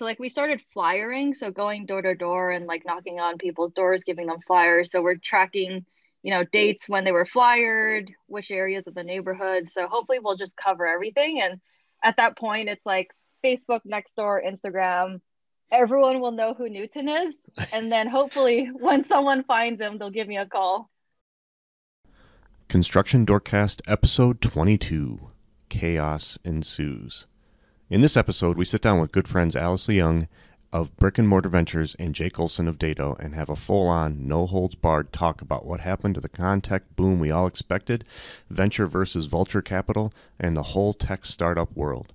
So like we started flyering, so going door to door and like knocking on people's doors, giving them flyers. So we're tracking, you know, dates when they were flyered, which areas of the neighborhood. So hopefully we'll just cover everything. And at that point, it's like Facebook, next door, Instagram. Everyone will know who Newton is, and then hopefully when someone finds him, they'll give me a call. Construction Dorkcast episode 22 Chaos Ensues. In this episode, we sit down with good friends Alice Leung of Brick and Mortar Ventures and Jake Olsen of Dado and have a full on, no holds barred talk about what happened to the con-tech boom we all expected, venture versus vulture capital, and the whole tech startup world.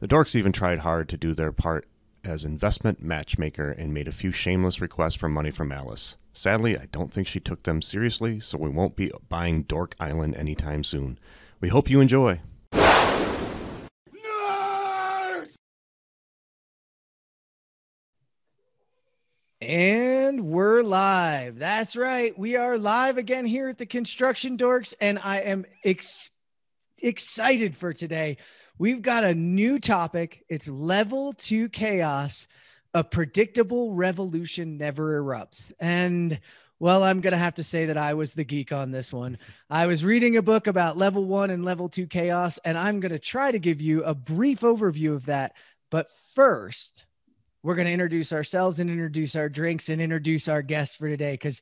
The dorks even tried hard to do their part as investment matchmaker and made a few shameless requests for money from Alice. Sadly, I don't think she took them seriously, so we won't be buying Dork Island anytime soon. We hope you enjoy. And we're live. That's right. We are live again here at the Construction Dorks, and I am ex- excited for today. We've got a new topic. It's level two chaos. A predictable revolution never erupts. And well, I'm going to have to say that I was the geek on this one. I was reading a book about level one and level two chaos, and I'm going to try to give you a brief overview of that. But first, we're going to introduce ourselves and introduce our drinks and introduce our guests for today because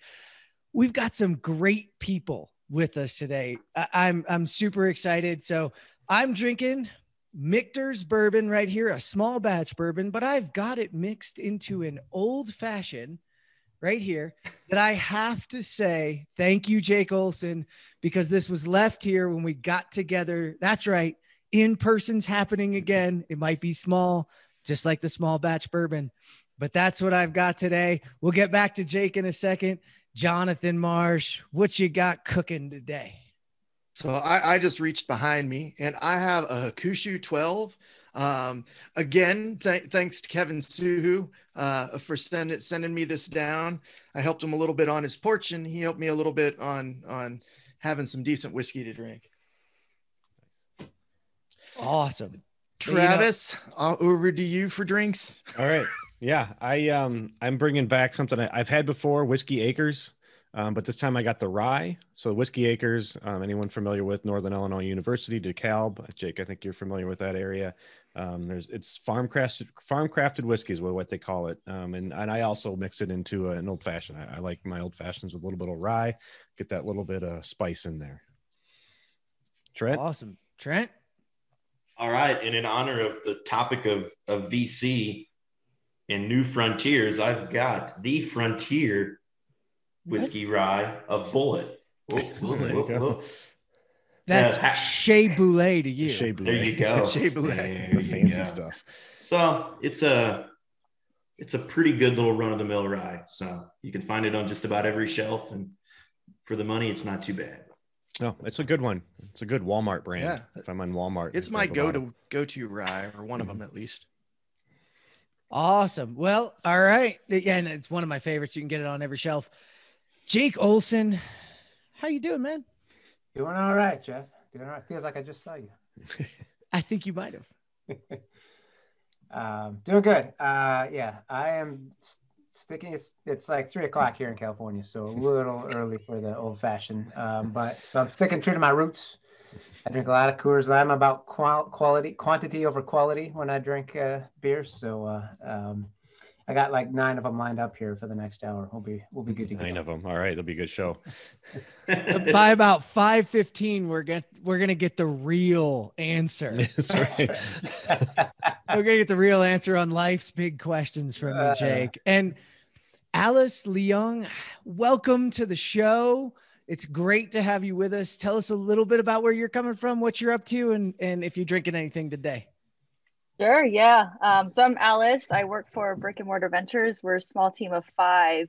we've got some great people with us today. I- I'm I'm super excited. So I'm drinking Michter's bourbon right here, a small batch bourbon, but I've got it mixed into an old fashioned right here that I have to say thank you, Jake Olsen, because this was left here when we got together. That's right. In person's happening again. It might be small, just like the small batch bourbon. But that's what I've got today. We'll get back to Jake in a second. Jonathan Marsh, what you got cooking today? So I, I just reached behind me and I have a Kushu 12. Um, again, th- thanks to Kevin Suhu uh, for send, sending me this down. I helped him a little bit on his porch and he helped me a little bit on, on having some decent whiskey to drink. Awesome. Travis, uh, over to you for drinks. All right. Yeah, I um I'm bringing back something I, have had before, Whiskey Acres, um, but this time I got the rye. So Whiskey Acres, um, anyone familiar with Northern Illinois University, DeKalb? Jake, I think you're familiar with that area. Um, there's it's farm crafted farm crafted whiskeys, what they call it, um, and and I also mix it into an old fashioned. I, I like my old fashions with a little bit of rye, get that little bit of spice in there. Trent, Awesome. Trent, All right. And in honor of the topic of, of VC and new frontiers, I've got the frontier whiskey rye of Bulleit. Whoa, whoa, Bulleit. whoa, whoa. that's uh, ha- Shea Boulet to you. Shea There you go. Shea Boulet. There the fancy go. stuff. So it's a it's a pretty good little run of the mill rye. So you can find it on just about every shelf, and for the money, it's not too bad. No, it's a good one. It's a good Walmart brand. Yeah. If I'm on Walmart, It's it's my go to go to rye or one of them at least. Awesome. Well, all right. Yeah, and it's one of my favorites. You can get it on every shelf. Jake Olsen, how you doing, man? Doing all right, Jeff. Doing all right. Feels like I just saw you. I think you might have. Um, doing good. Uh, yeah, I am s- sticking. It's, it's like three o'clock here in California, so a little early for the old fashioned. Um, but so I'm sticking true to my roots. I drink a lot of Coors Light. I'm about qual- quality, quantity over quality when I drink uh, beers. So uh, um, I got like nine of them lined up here for the next hour. We'll be we'll be good to go. Nine of them. All right, it'll be a good show. By about five fifteen, we're get we're gonna get the real answer. That's right. we're gonna get the real answer on life's big questions from you, Uh. Jake. And Alice Leung, welcome to the show. It's great to have you with us. Tell us a little bit about where you're coming from, what you're up to, and and if you're drinking anything today. Sure, yeah. Um, so I'm Alice. I work for Brick and Mortar Ventures. We're a small team of five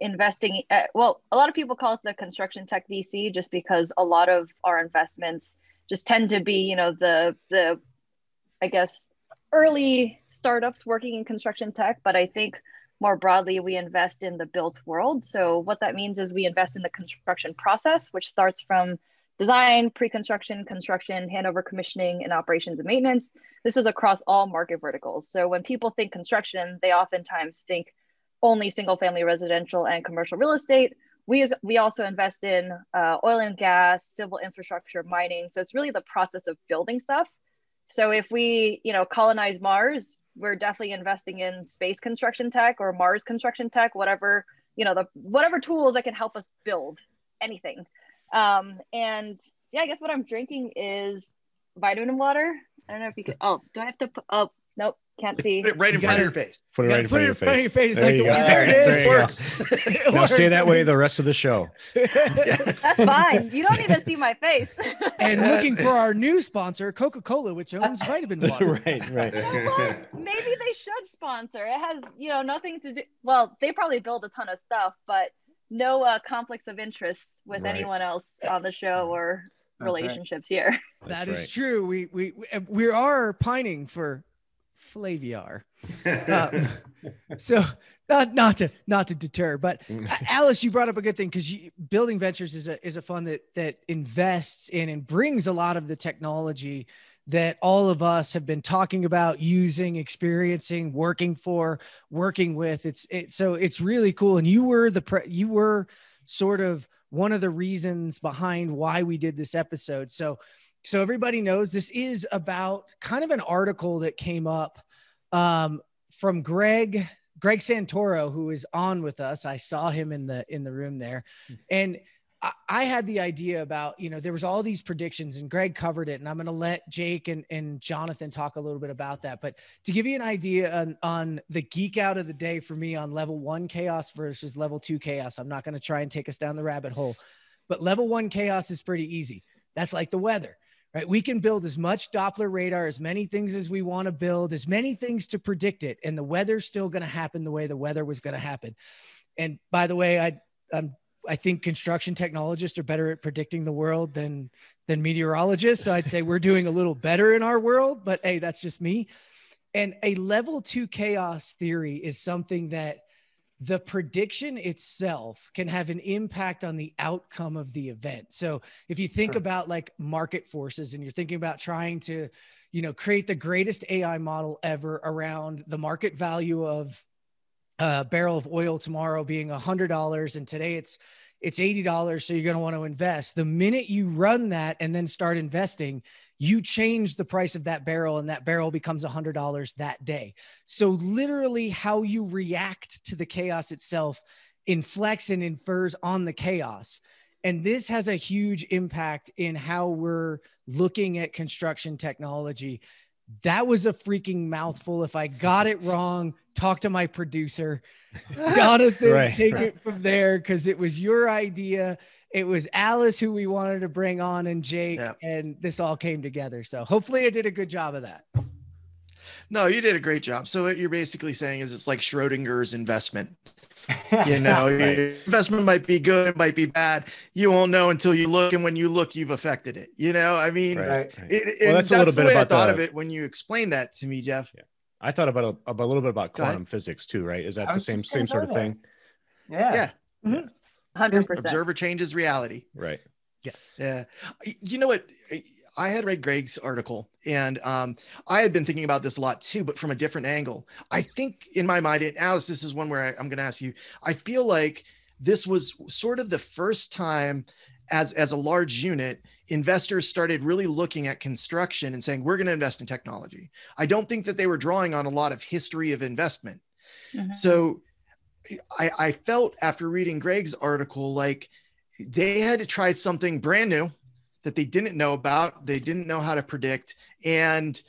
investing. Uh, well, a lot of people call us the construction tech VC just because a lot of our investments just tend to be, you know, the the, I guess, early startups working in construction tech. But I think more broadly, we invest in the built world. So what that means is we invest in the construction process, which starts from design, pre-construction, construction, handover commissioning, and operations and maintenance. This is across all market verticals. So when people think construction, they oftentimes think only single family residential and commercial real estate. We, we also invest in uh, oil and gas, civil infrastructure, mining. So it's really the process of building stuff. So if we, you know, colonize Mars, we're definitely investing in space construction tech or Mars construction tech, whatever, you know, the whatever tools that can help us build anything. Um, and yeah, I guess what I'm drinking is vitamin water. I don't know if you can. Oh, do I have to put? Oh, nope, can't see. Put it right in front of your face. Put it right in front it of in front of your your face. face. There Like you the go. there it There is. you go. Works. It Now stay that way the rest of the show. That's fine. You don't even see my face. And looking for our new sponsor, Coca Cola, which owns vitamin water. right, right. Well, maybe they should sponsor. It has, you know, nothing to do. Well, they probably build a ton of stuff, but no uh, conflicts of interest with Right. anyone else on the show or That's right. relationships here. That That's right. true. We, we we we are pining for Flaviar. Uh, so not not to not to deter, but Mm. Alice, you brought up a good thing because building ventures is a is a fund that that invests in and brings a lot of the technology that all of us have been talking about using experiencing working for working with it's it so it's really cool and you were the pre- you were sort of one of the reasons behind why we did this episode so so everybody knows this is about kind of an article that came up um, from Greg Greg Santoro, who is on with us. I saw him in the in the room there, and I, I had the idea about you know there was all these predictions, and Greg covered it, and I'm going to let Jake and and Jonathan talk a little bit about that. But to give you an idea on on the geek out of the day for me on level one chaos versus level two chaos, I'm not going to try and take us down the rabbit hole, but level one chaos is pretty easy. That's like the weather right? We can build as much Doppler radar, as many things as we want to build, as many things to predict it, and the weather's still going to happen the way the weather was going to happen. And by the way, I I'm, I think construction technologists are better at predicting the world than than meteorologists. So I'd say we're doing a little better in our world, but hey, that's just me. And a level two chaos theory is something that the prediction itself can have an impact on the outcome of the event. So if you think Sure. about like market forces and you're thinking about trying to, you know, create the greatest AI model ever around the market value of a barrel of oil tomorrow being a hundred dollars and today it's it's eighty dollars, so you're going to want to invest. The minute you run that and then start investing, you change the price of that barrel, and that barrel becomes a hundred dollars that day. So literally, how you react to the chaos itself inflects and infers on the chaos. And this has a huge impact in how we're looking at construction technology. That was a freaking mouthful. If I got it wrong, talk to my producer. Jonathan, Right, take right. it from there because it was your idea it was Alice who we wanted to bring on and Jake, yeah. and this all came together. So hopefully, I did a good job of that. No, you did a great job. So what you're basically saying is it's like Schrodinger's investment. You know, right. investment might be good, it might be bad. You won't know until you look, and when you look, you've affected it. You know, I mean, right. it, well, that's, that's, a little bit way about I thought the, of it when you explained that to me, Jeff. Yeah. I thought about a, a little bit about quantum physics too, right? Is that the same same sort of thing? Yeah. Yeah. Mm-hmm. 100%. Observer changes reality. Right. Yes. Yeah. You know what? I had read Greg's article and um, I had been thinking about this a lot too, but from a different angle. I think in my mind, and Alice, this is one where I, I'm going to ask you, I feel like this was sort of the first time as as a large unit investors started really looking at construction and saying we're going to invest in technology i don't think that they were drawing on a lot of history of investment mm-hmm. so I, I felt after reading Greg's article like they had to try something brand new that they didn't know about, they didn't know how to predict, and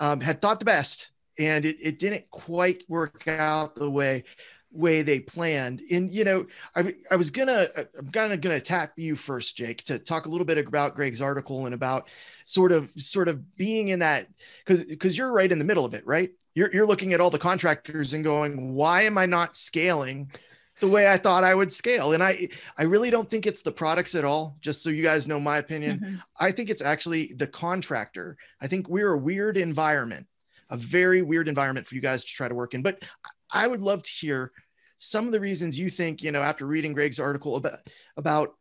um, had thought the best, and it, it didn't quite work out the way way they planned. And you know, I, I was gonna I'm kind of gonna tap you first, Jake, to talk a little bit about Greg's article and about sort of sort of being in that because because you're right in the middle of it, right? You're you're looking at all the contractors and going, why am I not scaling the way I thought I would scale? And I I really don't think it's the products at all. Just so you guys know my opinion, Mhm. I think it's actually the contractor. I think we're a weird environment, a very weird environment for you guys to try to work in. But I would love to hear some of the reasons you think, you know, after reading Greg's article about about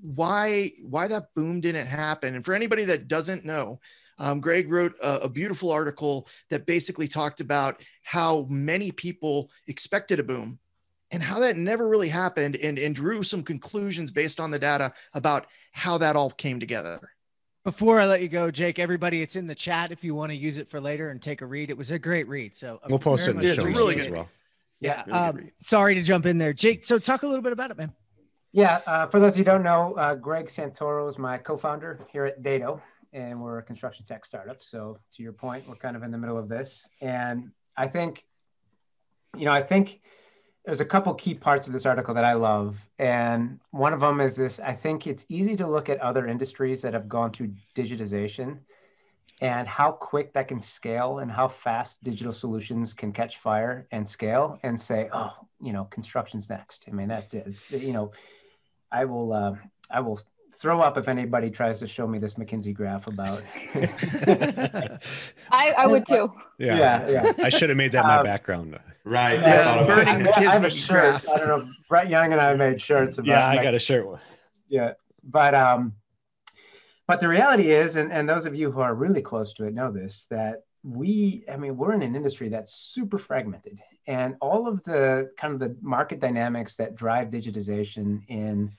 why why that boom didn't happen. And for anybody that doesn't know, um, Greg wrote a, a, beautiful article that basically talked about how many people expected a boom and how that never really happened and, and drew some conclusions based on the data about how that all came together. Before I let you go, Jake, everybody, it's in the chat if you want to use it for later and take a read. It was a great read. So we'll post it in the show really as well. Yeah. Really um, sorry to jump in there, Jake. So talk a little bit about it, man. Yeah. Uh, for those of you who don't know, uh, Greg Santoro is my co-founder here at Dado, and we're a construction tech startup. So to your point, we're kind of in the middle of this, and I think, you know, I think there's a couple key parts of this article that I love. And one of them is this I think it's easy to look at other industries that have gone through digitization and how quick that can scale and how fast digital solutions can catch fire and scale and say, oh, you know, construction's next. I mean, that's it. It's, you know, I will, uh, I will throw up if anybody tries to show me this McKinsey graph about. I, I would too. Yeah, yeah, yeah. I should have made that my um, background. Right. Yeah, burning I, I have a shirt. I don't know. Brett Young and I made shirts about. Yeah, I got a shirt. One. Yeah, but um, but the reality is, and and those of you who are really close to it know this that we, I mean, we're in an industry that's super fragmented, and all of the kind of the market dynamics that drive digitization in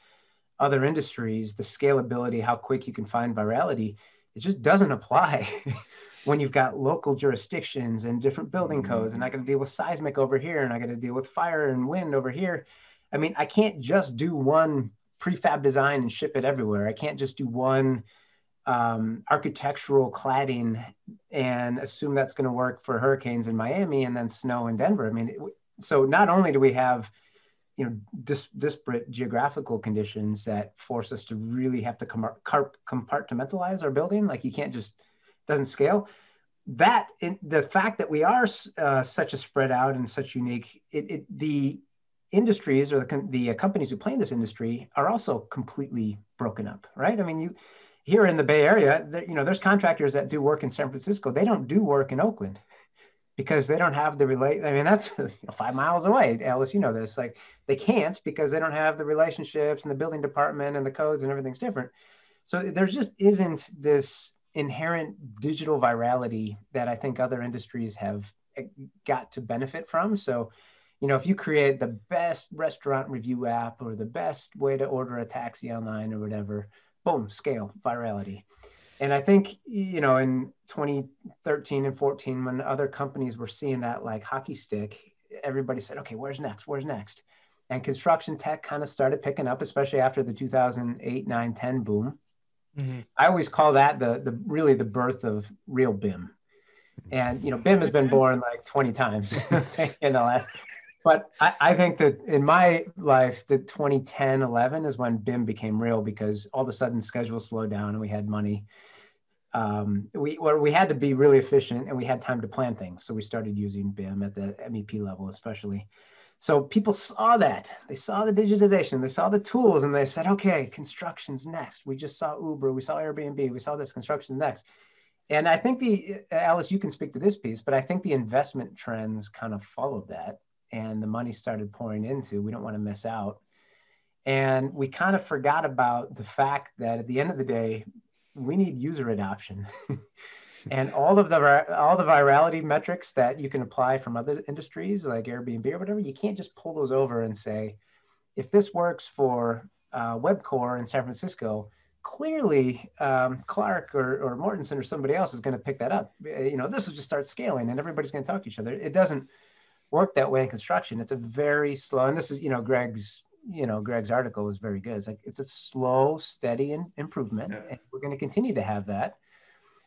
other industries, the scalability, how quick you can find virality, it just doesn't apply when you've got local jurisdictions and different building mm-hmm. codes, and I got to deal with seismic over here, and I got to deal with fire and wind over here. I mean, I can't just do one prefab design and ship it everywhere. I can't just do one um, architectural cladding and assume that's going to work for hurricanes in Miami and then snow in Denver. I mean, it, so not only do we have you know dis- disparate geographical conditions that force us to really have to com- compartmentalize our building, like you can't just doesn't scale. That in, the fact that we are uh, such a spread out and such unique, it, it the industries or the, the uh, companies who play in this industry are also completely broken up, right? I mean, you here in the Bay Area, there, you know, there's contractors that do work in San Francisco. They don't do work in Oakland because they don't have the relate. I mean, that's you know, five miles away. Alice, you know this. Like they can't because they don't have the relationships and the building department and the codes and everything's different. So there just isn't this inherent digital virality that I think other industries have eh, got to benefit from. So, you know, if you create the best restaurant review app or the best way to order a taxi online or whatever, boom, scale, virality. And I think, you know, in 2013 and 14, when other companies were seeing that like hockey stick, everybody said, okay, where's next? Where's next? And construction tech kind of started picking up, especially after the 2008, 9, 10 boom. Mm-hmm. I always call that the the really the birth of real BIM. And you know, BIM has been born like 20 times in the last. But I, I think that in my life, the 2010, 11 is when BIM became real because all of a sudden schedules slowed down and we had money. Um, we or we had to be really efficient and we had time to plan things. So we started using BIM at the MEP level, especially. So people saw that. They saw the digitization, they saw the tools, and they said, okay, construction's next. We just saw Uber, we saw Airbnb, we saw this construction next. And I think the, uh, Alice, you can speak to this piece, but I think the investment trends kind of followed that and the money started pouring into. We don't want to miss out. And we kind of forgot about the fact that at the end of the day, we need user adoption. and all of the all the virality metrics that you can apply from other industries like Airbnb or whatever, you can't just pull those over and say, if this works for uh, Webcor in San Francisco, clearly um, Clark or, or Mortenson or somebody else is going to pick that up. Eh, you know, this will just start scaling and everybody's going to talk to each other. It doesn't work that way in construction. It's a very slow, and this is, you know, Greg's, you know, Greg's article was very good. It's like, it's a slow, steady in, improvement. Yeah. And we're going to continue to have that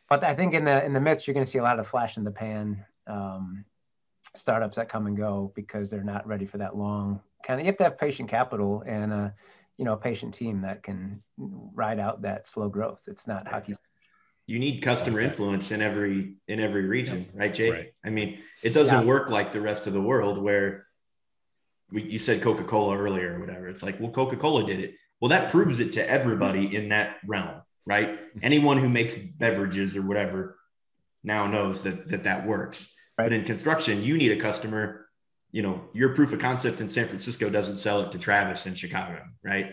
but I think in the in the midst, you're going to see a lot of flash in the pan um, startups that come and go because they're not ready for that long kind of. You have to have patient capital and a you know a patient team that can ride out that slow growth. It's not hockey. You need customer influence in every in every region, yeah. right, Jake? Right. I mean, it doesn't yeah. work like the rest of the world where we, you said Coca Cola earlier or whatever. It's like, well, Coca Cola did it. Well, that proves it to everybody in that realm right? Anyone who makes beverages or whatever now knows that that, that works. Right. But in construction, you need a customer. You know, your proof of concept in San Francisco doesn't sell it to Travis in Chicago, right?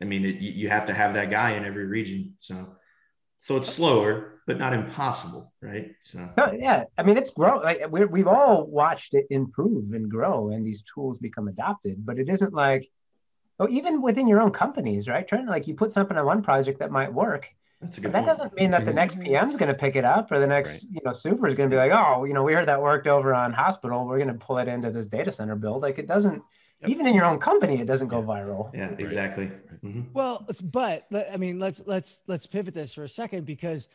I mean, it, you have to have that guy in every region. So, so it's slower, but not impossible, right? So yeah, I mean, it's grow. Like we we've all watched it improve and grow, and these tools become adopted. But it isn't like, oh, even within your own companies, right? Trying like you put something on one project that might work. that's a good. But that point. doesn't mean that the next PM is going to pick it up, or the next Right. you know super is going to be like, oh, you know, we heard that worked over on hospital. We're going to pull it into this data center build. Like it doesn't. Yep. Even in your own company, it doesn't go viral. Yeah, exactly. Mhm. Well, but I mean, let's let's let's pivot this for a second because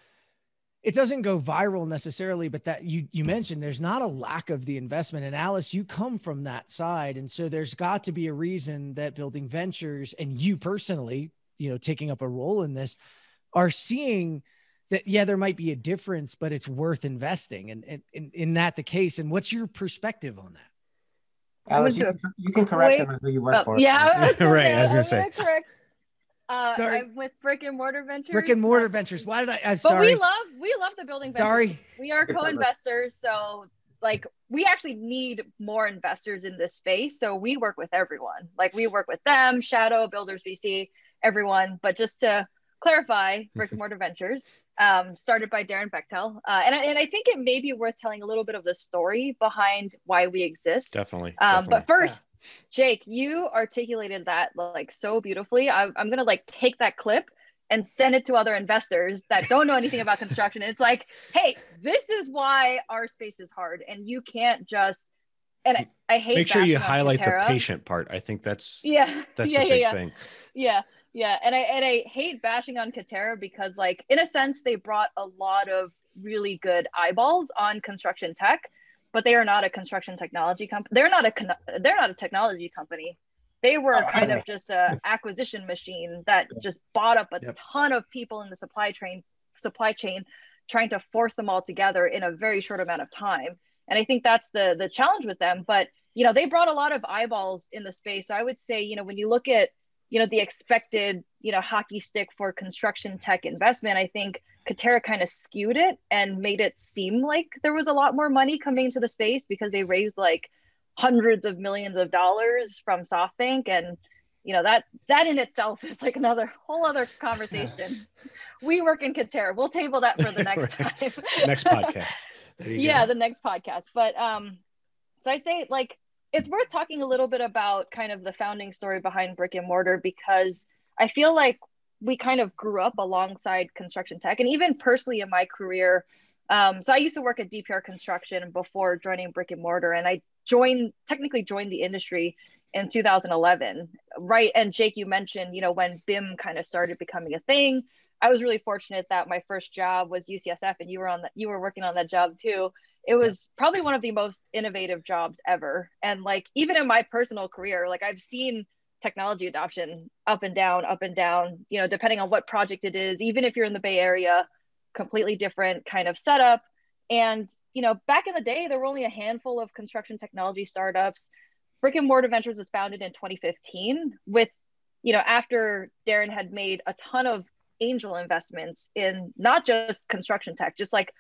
it doesn't go viral necessarily, but that you you mentioned there's not a lack of the investment. And Alice, you come from that side, and so there's got to be a reason that building ventures and you personally, you know, taking up a role in this, are seeing that yeah, there might be a difference, but it's worth investing. And and, and in that the case, and what's your perspective on that? Alice, you, can- you can correct Wait. them on who you work Oh, for. yeah, Right, I was gonna I'm say. correct. Uh, Sorry. I'm with brick and mortar ventures. Brick and mortar Uh, ventures. Why did I? I'm sorry. But we love we love the building. ventures. sorry. we are co-investors so like we actually need more investors in this space so we work with everyone like we work with them shadow builders vc everyone but just to clarify brick and mortar ventures um, started by darren bechtel uh, and, I, and i think it may be worth telling a little bit of the story behind why we exist Definitely. um, definitely. but first jake you articulated that like so beautifully I, i'm gonna like take that clip and send it to other investors that don't know anything about construction it's like hey this is why our space is hard and you can't just and i, I hate Make sure you highlight the patient part. I think that's yeah that's yeah a yeah big yeah thing. yeah yeah and i and i hate bashing on Katerra because like in a sense they brought a lot of really good eyeballs on construction tech but they are not a construction technology company they're not a con- they're not a technology company. They were Oh, kind of just a acquisition machine that just bought up a Yep. ton of people in the supply chain supply chain trying to force them all together in a very short amount of time. And i think that's the the challenge with them. But you know they brought a lot of eyeballs in the space. So i would say you know when you look at you know the expected you know hockey stick for construction tech investment i think Katerra kind of skewed it and made it seem like there was a lot more money coming into the space because they raised like hundreds of millions of dollars from SoftBank and you know that that in itself is like another whole other conversation. WeWork in Katerra. We'll table that for the next time. Next podcast. Yeah, go. the next podcast. But um so I say like it's worth talking a little bit about kind of the founding story behind brick and mortar because I feel like we kind of grew up alongside construction tech and even personally in my career. Um, so I used to work at DPR construction before joining brick and mortar and I joined technically joined the industry in 2011 right and Jake you mentioned you know when BIM kind of started becoming a thing. I was really fortunate that my first job was UCSF and you were on that you were working on that job too. It was probably one of the most innovative jobs ever. And like even in my personal career like I've seen technology adoption up and down up and down you know depending on what project it is even if you're in the bay area completely different kind of setup. And you know back in the day there were only a handful of construction technology startups. Brick and mortar ventures was founded in 2015 with you know after darren had made a ton of angel investments in not just construction tech just like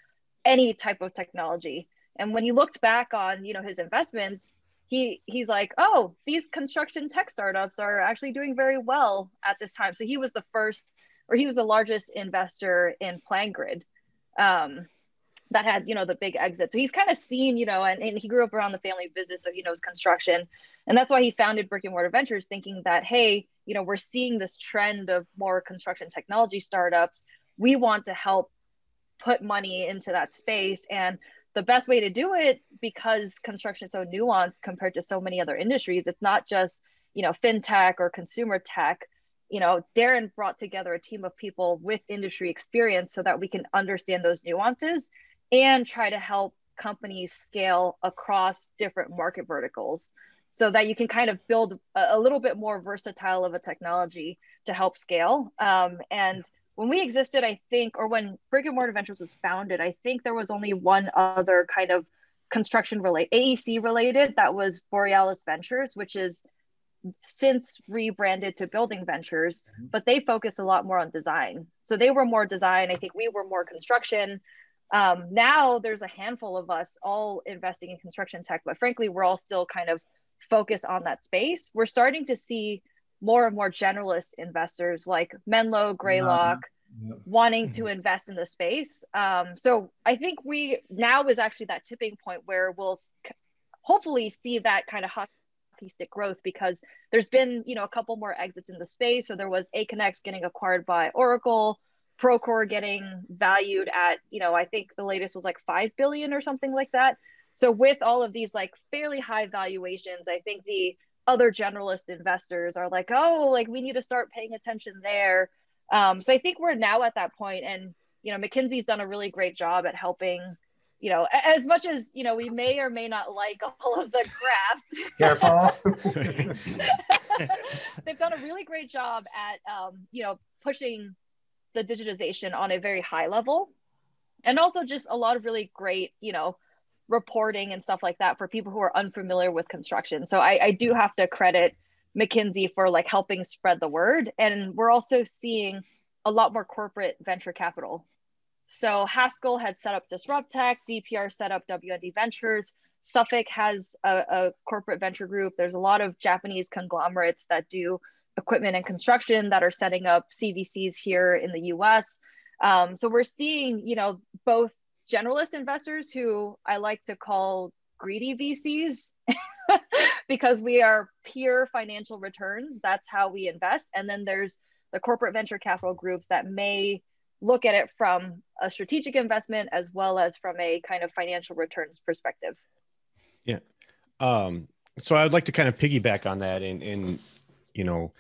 any type of technology. And when he looked back on you know his investments he he's like oh these construction tech startups are actually doing very well at this time. So he was the first or he was the largest investor in PlanGrid um, that had you know the big exit. So he's kind of seen you know and, and he grew up around the family business so he knows construction. And that's why he founded brick and mortar ventures thinking that hey you know we're seeing this trend of more construction technology startups. We want to help put money into that space. And the best way to do it because construction is so nuanced compared to so many other industries it's not just you know fintech or consumer tech. You know darren brought together a team of people with industry experience so that we can understand those nuances and try to help companies scale across different market verticals so that you can kind of build a, little bit more versatile of a technology to help scale. Um, and when we existed, I think, or when Brick and Mortar Ventures was founded, I think there was only one other kind of construction related, AEC related, that was Borealis Ventures, which is since rebranded to Building Ventures, but they focus a lot more on design. So they were more design. I think we were more construction. Um, now there's a handful of us all investing in construction tech, but frankly, we're all still kind of focused on that space. We're starting to see more and more generalist investors like Menlo, Greylock, wanting to invest in the space. Um, so I think we now is actually that tipping point where we'll hopefully see that kind of hockey stick growth because there's been you know a couple more exits in the space. So there was Aconex getting acquired by Oracle. Procore getting valued at, you know, I think the latest was like 5 billion or something like that. So with all of these like fairly high valuations, I think the other generalist investors are like, oh, like we need to start paying attention there. Um, so I think we're now at that point, and you know, McKinsey's done a really great job at helping. You know, as much as you know, we may or may not like all of the graphs. Careful. They've done a really great job at, um, you know, pushing the digitization on a very high level, and also just a lot of really great, you know, reporting and stuff like that for people who are unfamiliar with construction. So I, I do have to credit McKinsey for like helping spread the word. And we're also seeing a lot more corporate venture capital. So Haskell had set up Dysruptek, DPR set up WND Ventures. Suffolk has a, a corporate venture group. There's a lot of Japanese conglomerates that do equipment and construction that are setting up CVCs here in the US. Um, so we're seeing, you know, both generalist investors who I like to call greedy VCs because we are pure financial returns. That's how we invest. And then there's the corporate venture capital groups that may look at it from a strategic investment as well as from a kind of financial returns perspective. Yeah. Um, so I would like to kind of piggyback on that and, and you know,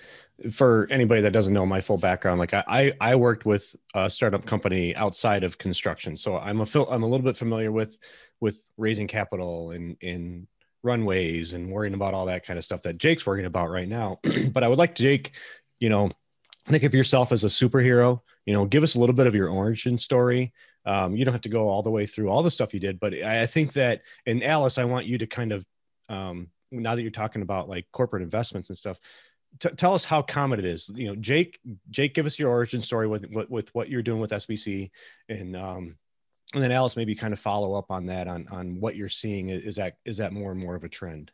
for anybody that doesn't know my full background, like I, I worked with a startup company outside of construction, so I'm a I'm a little bit familiar with with raising capital and in runways and worrying about all that kind of stuff that Jake's worrying about right now. but I would like Jake, you know, think of yourself as a superhero. You know, give us a little bit of your origin story. Um, you don't have to go all the way through all the stuff you did, but I, I think that, and Alice, I want you to kind of, um, now that you're talking about like corporate investments and stuff, t- tell us how common it is. You know, Jake, Jake, give us your origin story with with, with what you're doing with SBD, and um, and then Alice maybe kind of follow up on that on on what you're seeing. Is that is that more and more of a trend?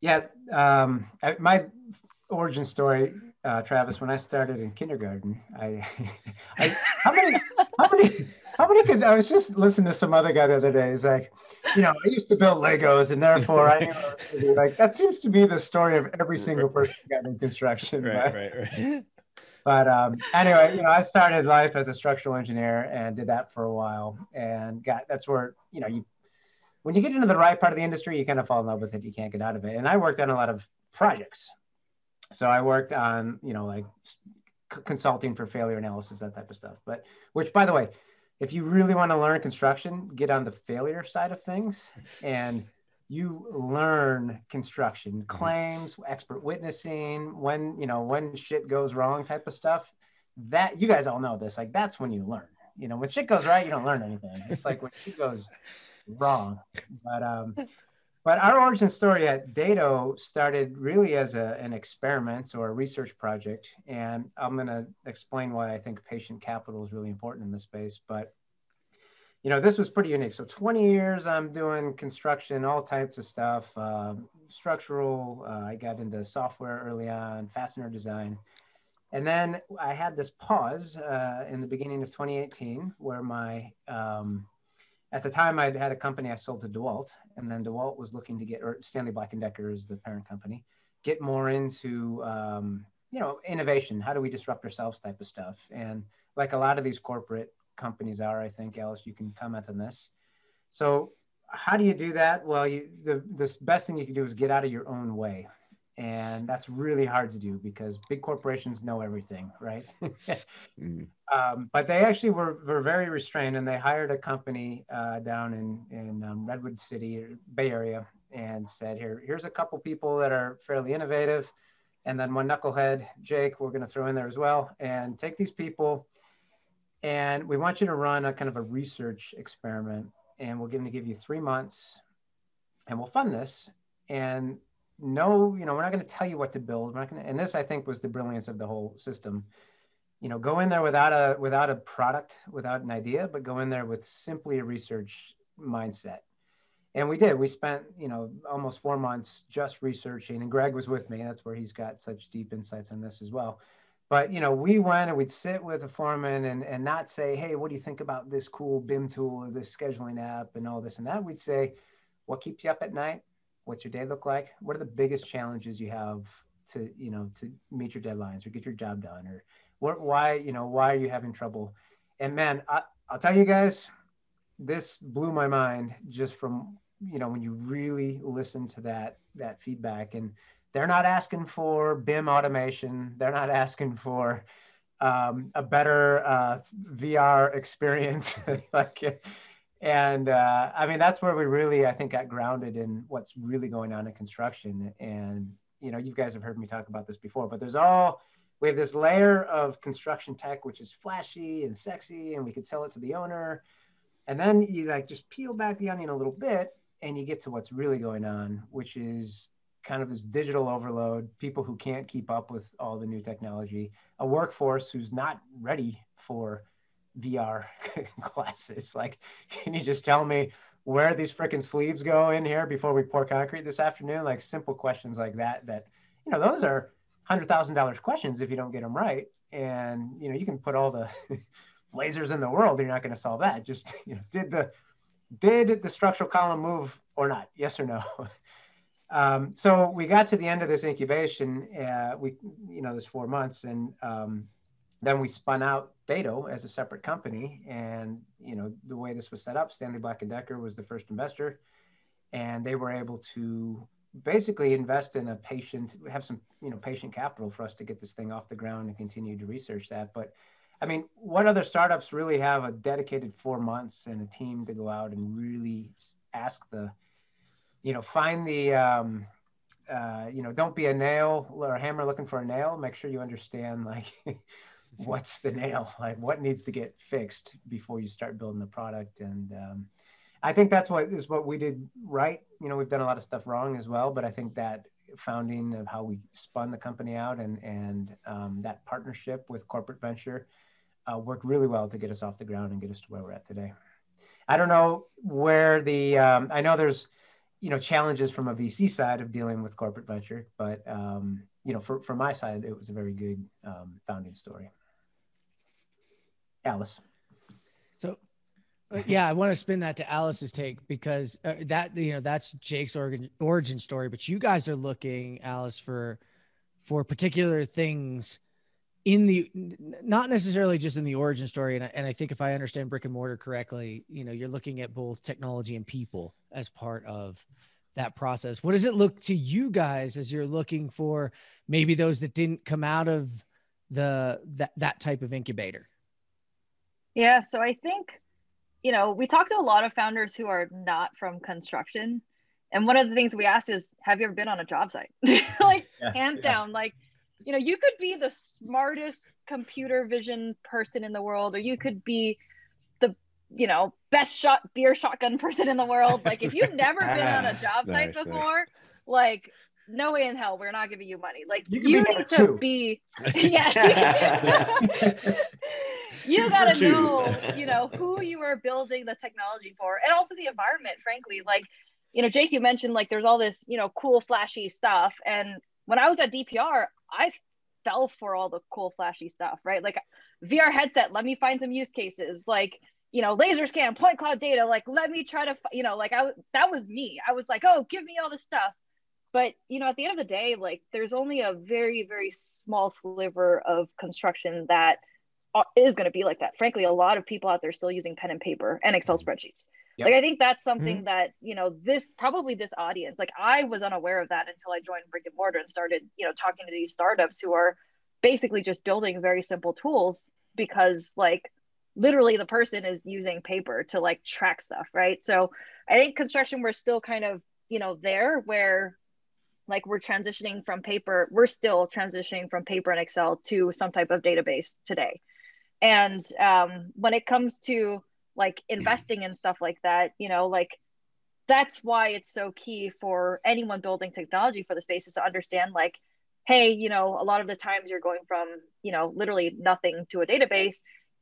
Yeah, um, my origin story, uh, Travis. When I started in kindergarten, I, I how many how many how many could I was just listening to some other guy the other day. He's like, you know, I used to build Legos, and therefore I like that seems to be the story of every single person who got in construction. Right, but, right, right. But um, anyway, you know, I started life as a structural engineer and did that for a while, and got that's where you know you when you get into the right part of the industry, you kind of fall in love with it. You can't get out of it. And I worked on a lot of projects. So I worked on, you know, like consulting for failure analysis, that type of stuff. But which, by the way, if you really want to learn construction, get on the failure side of things and you learn construction mm-hmm. claims, expert witnessing, when, you know, when shit goes wrong type of stuff. That you guys all know this. Like that's when you learn. You know, when shit goes right, you don't learn anything. It's like when shit goes wrong. But um but our origin story at Dado started really as a, an experiment or a research project. And I'm going to explain why I think patient capital is really important in this space. But, you know, this was pretty unique. So 20 years I'm doing construction, all types of stuff, uh, structural. Uh, I got into software early on, fastener design. And then I had this pause uh, in the beginning of 2018 where my um, at the time I'd had a company I sold to DeWalt, and then DeWalt was looking to get, or Stanley Black and Decker is the parent company, get more into, um, you know, innovation. How do we disrupt ourselves type of stuff? And like a lot of these corporate companies are, I think, Alice, you can comment on this. So how do you do that? Well, you, the, the best thing you can do is get out of your own way and that's really hard to do because big corporations know everything right? Mm. um, but they actually were, were very restrained and they hired a company uh, down in, in um, redwood city bay area and said here here's a couple people that are fairly innovative. And then one knucklehead jake we're going to throw in there as well. And take these people and we want you to run a kind of a research experiment and we're going to give you three months and we'll fund this. And no, you know, we're not going to tell you what to build. We're not going to, and this I think was the brilliance of the whole system. You know, go in there without a without a product, without an idea, but go in there with simply a research mindset. and we did. We spent you know almost four months just researching, and Greg was with me. That's where he's got such deep insights on this as well. But you know, we went and we'd sit with a foreman and and not say, hey, what do you think about this cool BIM tool or this scheduling app and all this and that. We'd say, what keeps you up at night? What's your day look like? What are the biggest challenges you have to you know to meet your deadlines or get your job done or what why you know why are you having trouble? And man, I, I'll tell you guys, this blew my mind just from you know when you really listen to that that feedback and they're not asking for BIM automation. They're not asking for um, a better uh, VR experience. like, and uh, I mean, that's where we really, I think, got grounded in what's really going on in construction. And you know, you guys have heard me talk about this before, but there's all we have this layer of construction tech, which is flashy and sexy, and we could sell it to the owner. And then you like just peel back the onion a little bit, and you get to what's really going on, which is kind of this digital overload, people who can't keep up with all the new technology, a workforce who's not ready for VR classes. Like, can you just tell me where these freaking sleeves go in here before we pour concrete this afternoon? Like simple questions like that, that, you know, those are hundred thousand dollars questions if you don't get them right. And, you know, you can put all the lasers in the world, you're not going to solve that. Just, you know, did the, did the structural column move or not? Yes or no? Um, so we got to the end of this incubation, uh, we, you know, this four months, and um, then we spun out Dado as a separate company. And you know, the way this was set up, Stanley Black and Decker was the first investor, and they were able to basically invest in a patient, have some, you know, patient capital for us to get this thing off the ground and continue to research that. But I mean, what other startups really have a dedicated four months and a team to go out and really ask the you know, find the, um, uh, you know, don't be a nail or a hammer looking for a nail. Make sure you understand like what's the nail, like what needs to get fixed before you start building the product. And um, I think that's what is what we did right. You know, we've done a lot of stuff wrong as well, but I think that founding of how we spun the company out and and um, that partnership with corporate venture uh, worked really well to get us off the ground and get us to where we're at today. I don't know where the um, I know there's you know challenges from a VC side of dealing with corporate venture, but um, you know, for, from my side, it was a very good um, founding story. Alice. So, uh, yeah, I want to spin that to Alice's take because uh, that you know that's Jake's origin origin story, but you guys are looking, Alice, for for particular things in the not necessarily just in the origin story and I, and I think if i understand brick and mortar correctly you know you're looking at both technology and people as part of that process what does it look to you guys as you're looking for maybe those that didn't come out of the that, that type of incubator yeah so i think you know we talked to a lot of founders who are not from construction and one of the things we asked is have you ever been on a job site? Like yeah, hands yeah. down like you know you could be the smartest computer vision person in the world or you could be the you know best shot beer shotgun person in the world. Like if you've never been on a job nice, site before like no way in hell we're not giving you money like you, you need to two. be yeah you got to know you know who you are building the technology for and also the environment frankly like you know jake you mentioned like there's all this you know cool flashy stuff and when i was at dpr I fell for all the cool flashy stuff, right? Like VR headset, let me find some use cases. Like, you know, laser scan, point cloud data, like let me try to, you know, like I that was me. I was like, "Oh, give me all this stuff." But, you know, at the end of the day, like there's only a very very small sliver of construction that is going to be like that. Frankly, a lot of people out there still using pen and paper and Excel mm-hmm. spreadsheets. Yep. Like I think that's something mm-hmm. that you know this probably this audience. Like I was unaware of that until I joined Brick and Mortar and started you know talking to these startups who are basically just building very simple tools because like literally the person is using paper to like track stuff, right? So I think construction we're still kind of you know there where like we're transitioning from paper we're still transitioning from paper and excel to some type of database today. And um, when it comes to like investing in stuff like that you know like that's why it's so key for anyone building technology for the space is to understand like hey you know a lot of the times you're going from you know literally nothing to a database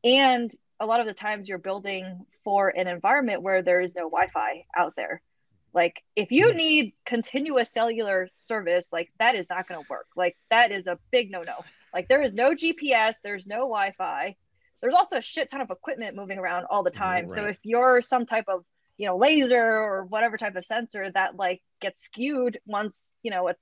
and a lot of the times you're building for an environment where there is no wi-fi out there Like if you need continuous cellular service, like that is not going to work. Like that is a big no no. Like there is no GPS, there's no Wi-Fi. There's also a shit ton of equipment moving around all the time. Right. So if you're some type of you know laser or whatever type of sensor that like gets skewed once you know a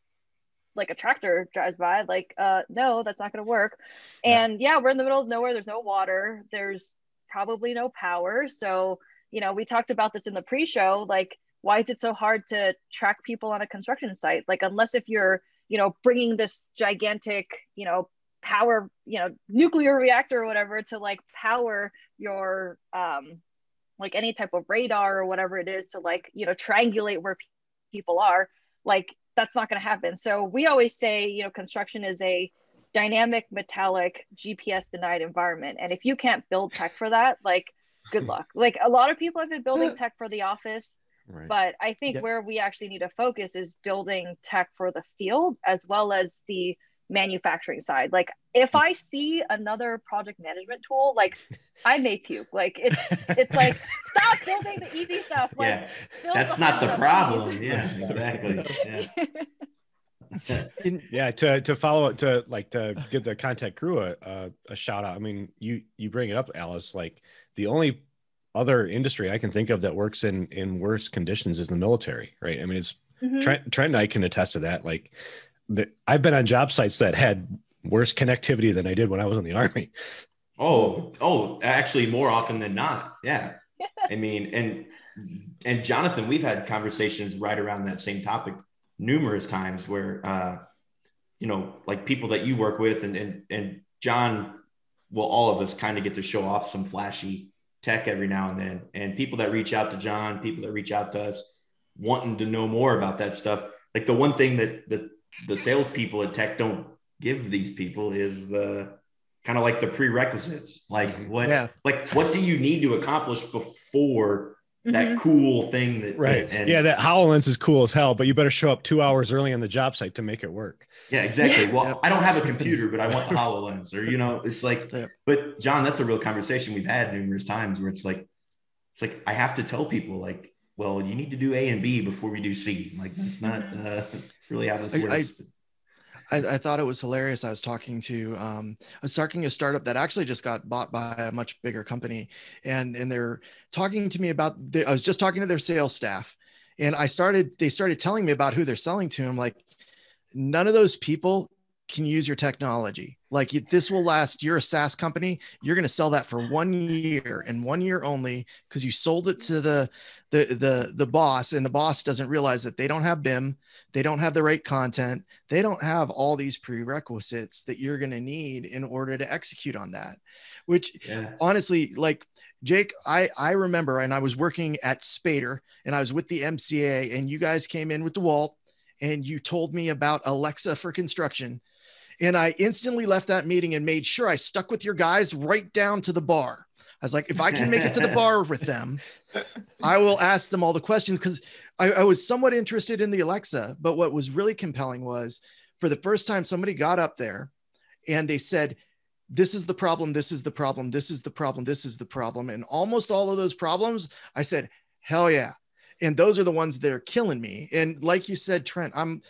like a tractor drives by like uh no that's not going to work and yeah we're in the middle of nowhere there's no water there's probably no power so you know we talked about this in the pre-show like why is it so hard to track people on a construction site? Like unless if you're you know bringing this gigantic you know power you know nuclear reactor or whatever to like power your um like any type of radar or whatever it is to like you know triangulate where pe- people are like that's not going to happen. So we always say you know construction is a dynamic metallic gps denied environment. And if you can't build tech for that like good luck. Like a lot of people have been building tech for the office Right. but i think Yep. where we actually need to focus is building tech for the field as well as the manufacturing side like if hmm. i see another project management tool like i may puke like it's it's like stop building the easy stuff like yeah, that's the not the problem. please. Yeah, exactly. Yeah. In- Yeah, to to follow up to like to give the ConTech crew a, a a shout out. I mean, you you bring it up, Alice. Like the only other industry I can think of that works in in worse conditions is the military, right? I mean, it's Mhm. Trent Trent and I can attest to that. Like, the, I've been on job sites that had worse connectivity than I did when I was in the army. Oh, oh, actually, more often than not. Yeah. I mean, and and Jonathan, we've had conversations right around that same topic numerous times where uh, you know, like people that you work with and and and John will all of us kind of get to show off some flashy tech every now and then. And people that reach out to John, people that reach out to us wanting to know more about that stuff. Like the one thing that the the salespeople at tech don't give these people is the kind of like the prerequisites. Like what Yeah. like what do you need to accomplish before that Mhm. cool thing that Right. and yeah, that HoloLens is cool as hell, but you better show up two hours early on the job site to make it work. Yeah, exactly. Well, Yep. I don't have a computer, but I want the HoloLens, or you know, it's like. But John, that's a real conversation we've had numerous times where it's like, it's like I have to tell people like, well, you need to do A and B before we do C. Like that's not uh, really how this I- I- works. I, I thought it was hilarious. I was talking to um, I was talking to a startup that actually just got bought by a much bigger company, and and they're talking to me about. I was just talking to their sales staff, and I started. They started telling me about who they're selling to. I'm like, none of those people can use your technology. Like this will last. You're a SaaS company. You're going to sell that for one year and one year only because you sold it to the the the the boss, and the boss doesn't realize that they don't have BIM, they don't have the right content, they don't have all these prerequisites that you're going to need in order to execute on that. Which yeah. honestly, like Jake, I I remember, and I was working at Spader, and I was with the MCA, and you guys came in with the DeWalt, and you told me about Alexa for construction, and I instantly left that meeting and made sure I stuck with your guys right down to the bar. I was like, if I can make it to the bar with them, I will ask them all the questions because I, I was somewhat interested in the Alexa. But what was really compelling was for the first time, somebody got up there and they said, This is the problem. This is the problem. This is the problem. This is the problem. And almost all of those problems, I said, Hell yeah. And those are the ones that are killing me. And like you said, Trent, I'm,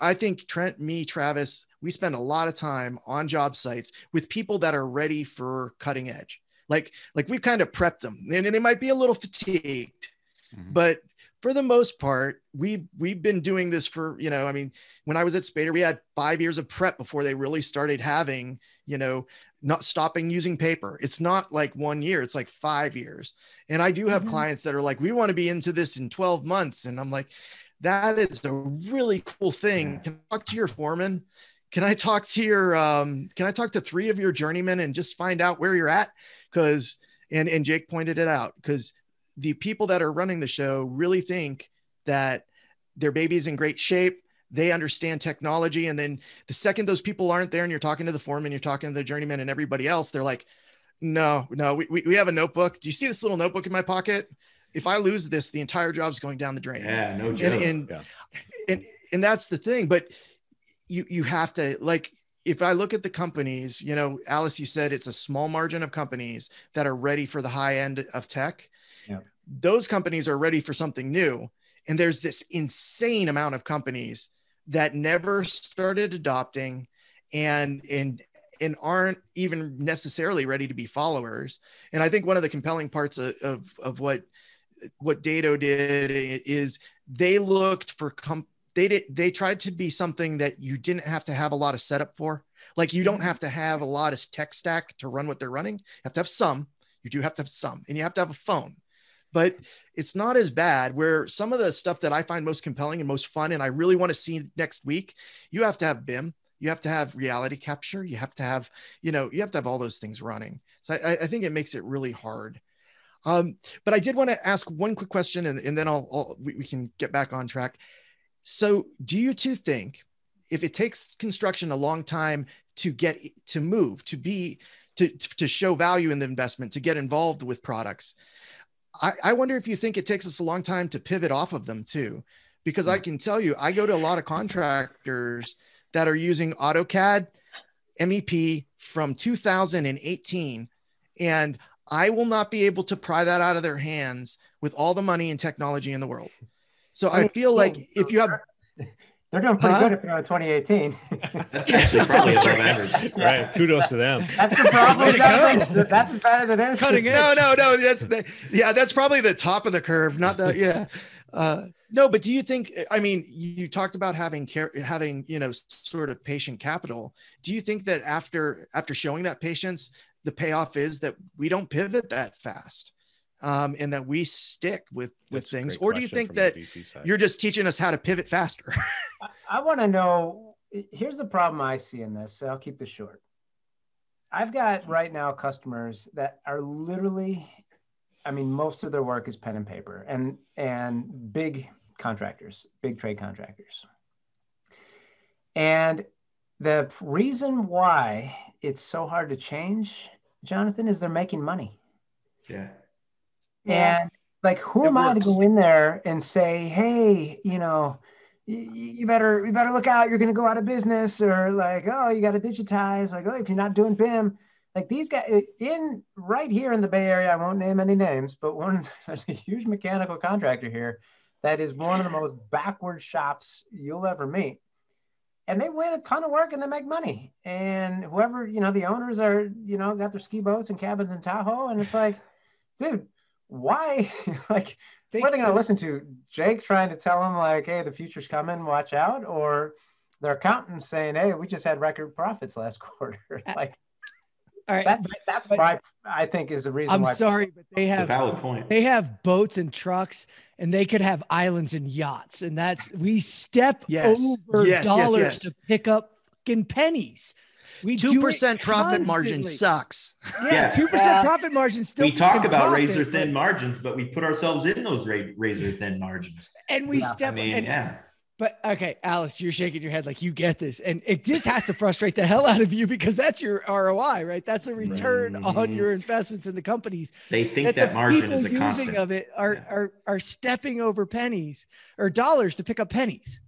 I think Trent, me, Travis, we spend a lot of time on job sites with people that are ready for cutting edge. Like, like we've kind of prepped them and they might be a little fatigued, Mhm. but for the most part, we we've been doing this for you know. I mean, when I was at Spader, we had five years of prep before they really started having you know not stopping using paper. It's not like one year; it's like five years. And I do have Mhm. clients that are like, "We want to be into this in twelve months," and I'm like, "That is a really cool thing." Can I talk to your foreman? Can I talk to your um, Can I talk to three of your journeymen and just find out where you're at? Because and and Jake pointed it out because the people that are running the show really think that their baby's in great shape. They understand technology. And then the second those people aren't there and you're talking to the foreman, you're talking to the journeyman and everybody else, they're like, no, no, we, we, we have a notebook. Do you see this little notebook in my pocket? If I lose this, the entire job's going down the drain. Yeah, no joke. And, and, Yeah. and, and that's the thing. But you, you have to like, if I look at the companies, you know, Alice, you said it's a small margin of companies that are ready for the high end of tech. Yeah. Those companies are ready for something new. And there's this insane amount of companies that never started adopting and and and aren't even necessarily ready to be followers. And I think one of the compelling parts of, of, of what what Dado did is they looked for com- they did they tried to be something that you didn't have to have a lot of setup for. Like you don't mm-hmm. have to have a lot of tech stack to run what they're running. You have to have some. You do have to have some, and you have to have a phone. But it's not as bad. Where some of the stuff that I find most compelling and most fun, and I really want to see next week, you have to have BIM you have to have reality capture you have to have you know you have to have all those things running so i, I think it makes it really hard um, but i did want to ask one quick question and, and then I'll, I'll we, we can get back on track so do you two think if it takes construction a long time to get to move to be to, to show value in the investment to get involved with products I, I wonder if you think it takes us a long time to pivot off of them too because i can tell you i go to a lot of contractors that are using AutoCAD MEP from 2018. And I will not be able to pry that out of their hands with all the money and technology in the world. So I feel like if you have they're doing pretty huh? good if they're on 2018. That's actually probably above average. Right. Kudos to them. That's the problem. that's, that's as bad as it is. Cutting edge. No, no, no. That's the, yeah, that's probably the top of the curve, not the yeah. Uh, no, but do you think? I mean, you talked about having care, having you know, sort of patient capital. Do you think that after after showing that patience, the payoff is that we don't pivot that fast, um, and that we stick with with That's things, or do you think that you're just teaching us how to pivot faster? I, I want to know. Here's the problem I see in this. So I'll keep this short. I've got right now customers that are literally I mean, most of their work is pen and paper and and big contractors, big trade contractors. And the reason why it's so hard to change, Jonathan, is they're making money. Yeah. And like, who it am works. I to go in there and say, hey, you know, you better you better look out, you're gonna go out of business, or like, oh, you gotta digitize, like, oh, if you're not doing BIM, like these guys in right here in the Bay Area, I won't name any names, but one there's a huge mechanical contractor here that is one of the most backward shops you'll ever meet. And they win a ton of work and they make money. And whoever, you know, the owners are, you know, got their ski boats and cabins in Tahoe. And it's like, dude, why? like, they, what are they going to listen to? Jake trying to tell them, like, hey, the future's coming, watch out? Or their accountant saying, hey, we just had record profits last quarter. Uh, like, all right, that, but, that's but, my I think is the reason. I'm why sorry, but they have valid point. They have boats and trucks, and they could have islands and yachts, and that's we step yes. over yes, dollars yes, to pick up fucking pennies. We two percent profit margin sucks. Yeah, two percent yeah. profit margin still. We talk about profit, razor thin margins, but we put ourselves in those razor thin margins, and we yeah. step. I mean, and, yeah but okay, Alice, you're shaking your head like you get this. And it just has to frustrate the hell out of you because that's your ROI, right? That's a return right. on your investments in the companies. They think that, that margin is a constant. of it are, yeah. are are stepping over pennies or dollars to pick up pennies.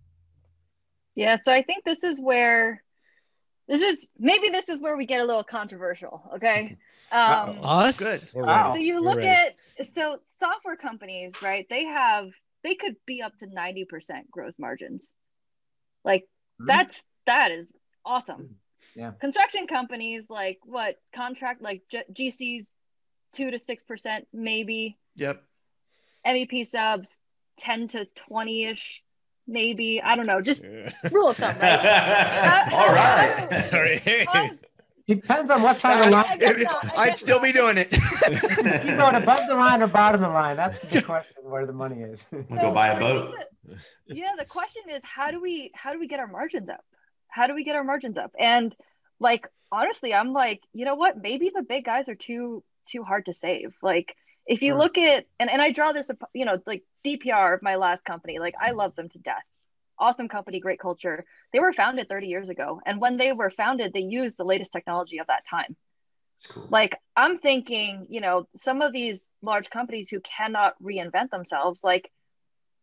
Yeah, so I think this is where this is maybe this is where we get a little controversial, okay? Um, Us? Good. Wow. So you look at so software companies, right? They have they could be up to 90% gross margins. Like mm-hmm. that's that is awesome. Yeah. Construction companies like what contract like G- GC's 2 to 6% maybe. Yep. MEP subs 10 to 20ish maybe. I don't know, just rule of thumb, right? All right. Depends on what side of the line. I'd still be doing it. you going above the line or bottom of the line? That's the question where the money is. We'll go buy a boat. yeah, the question is how do we how do we get our margins up? How do we get our margins up? And like honestly, I'm like, you know what? Maybe the big guys are too too hard to save. Like if you hmm. look at and, and I draw this, you know, like DPR, of my last company, like I hmm. love them to death awesome company, great culture. They were founded 30 years ago. And when they were founded, they used the latest technology of that time. Cool. Like, I'm thinking, you know, some of these large companies who cannot reinvent themselves, like,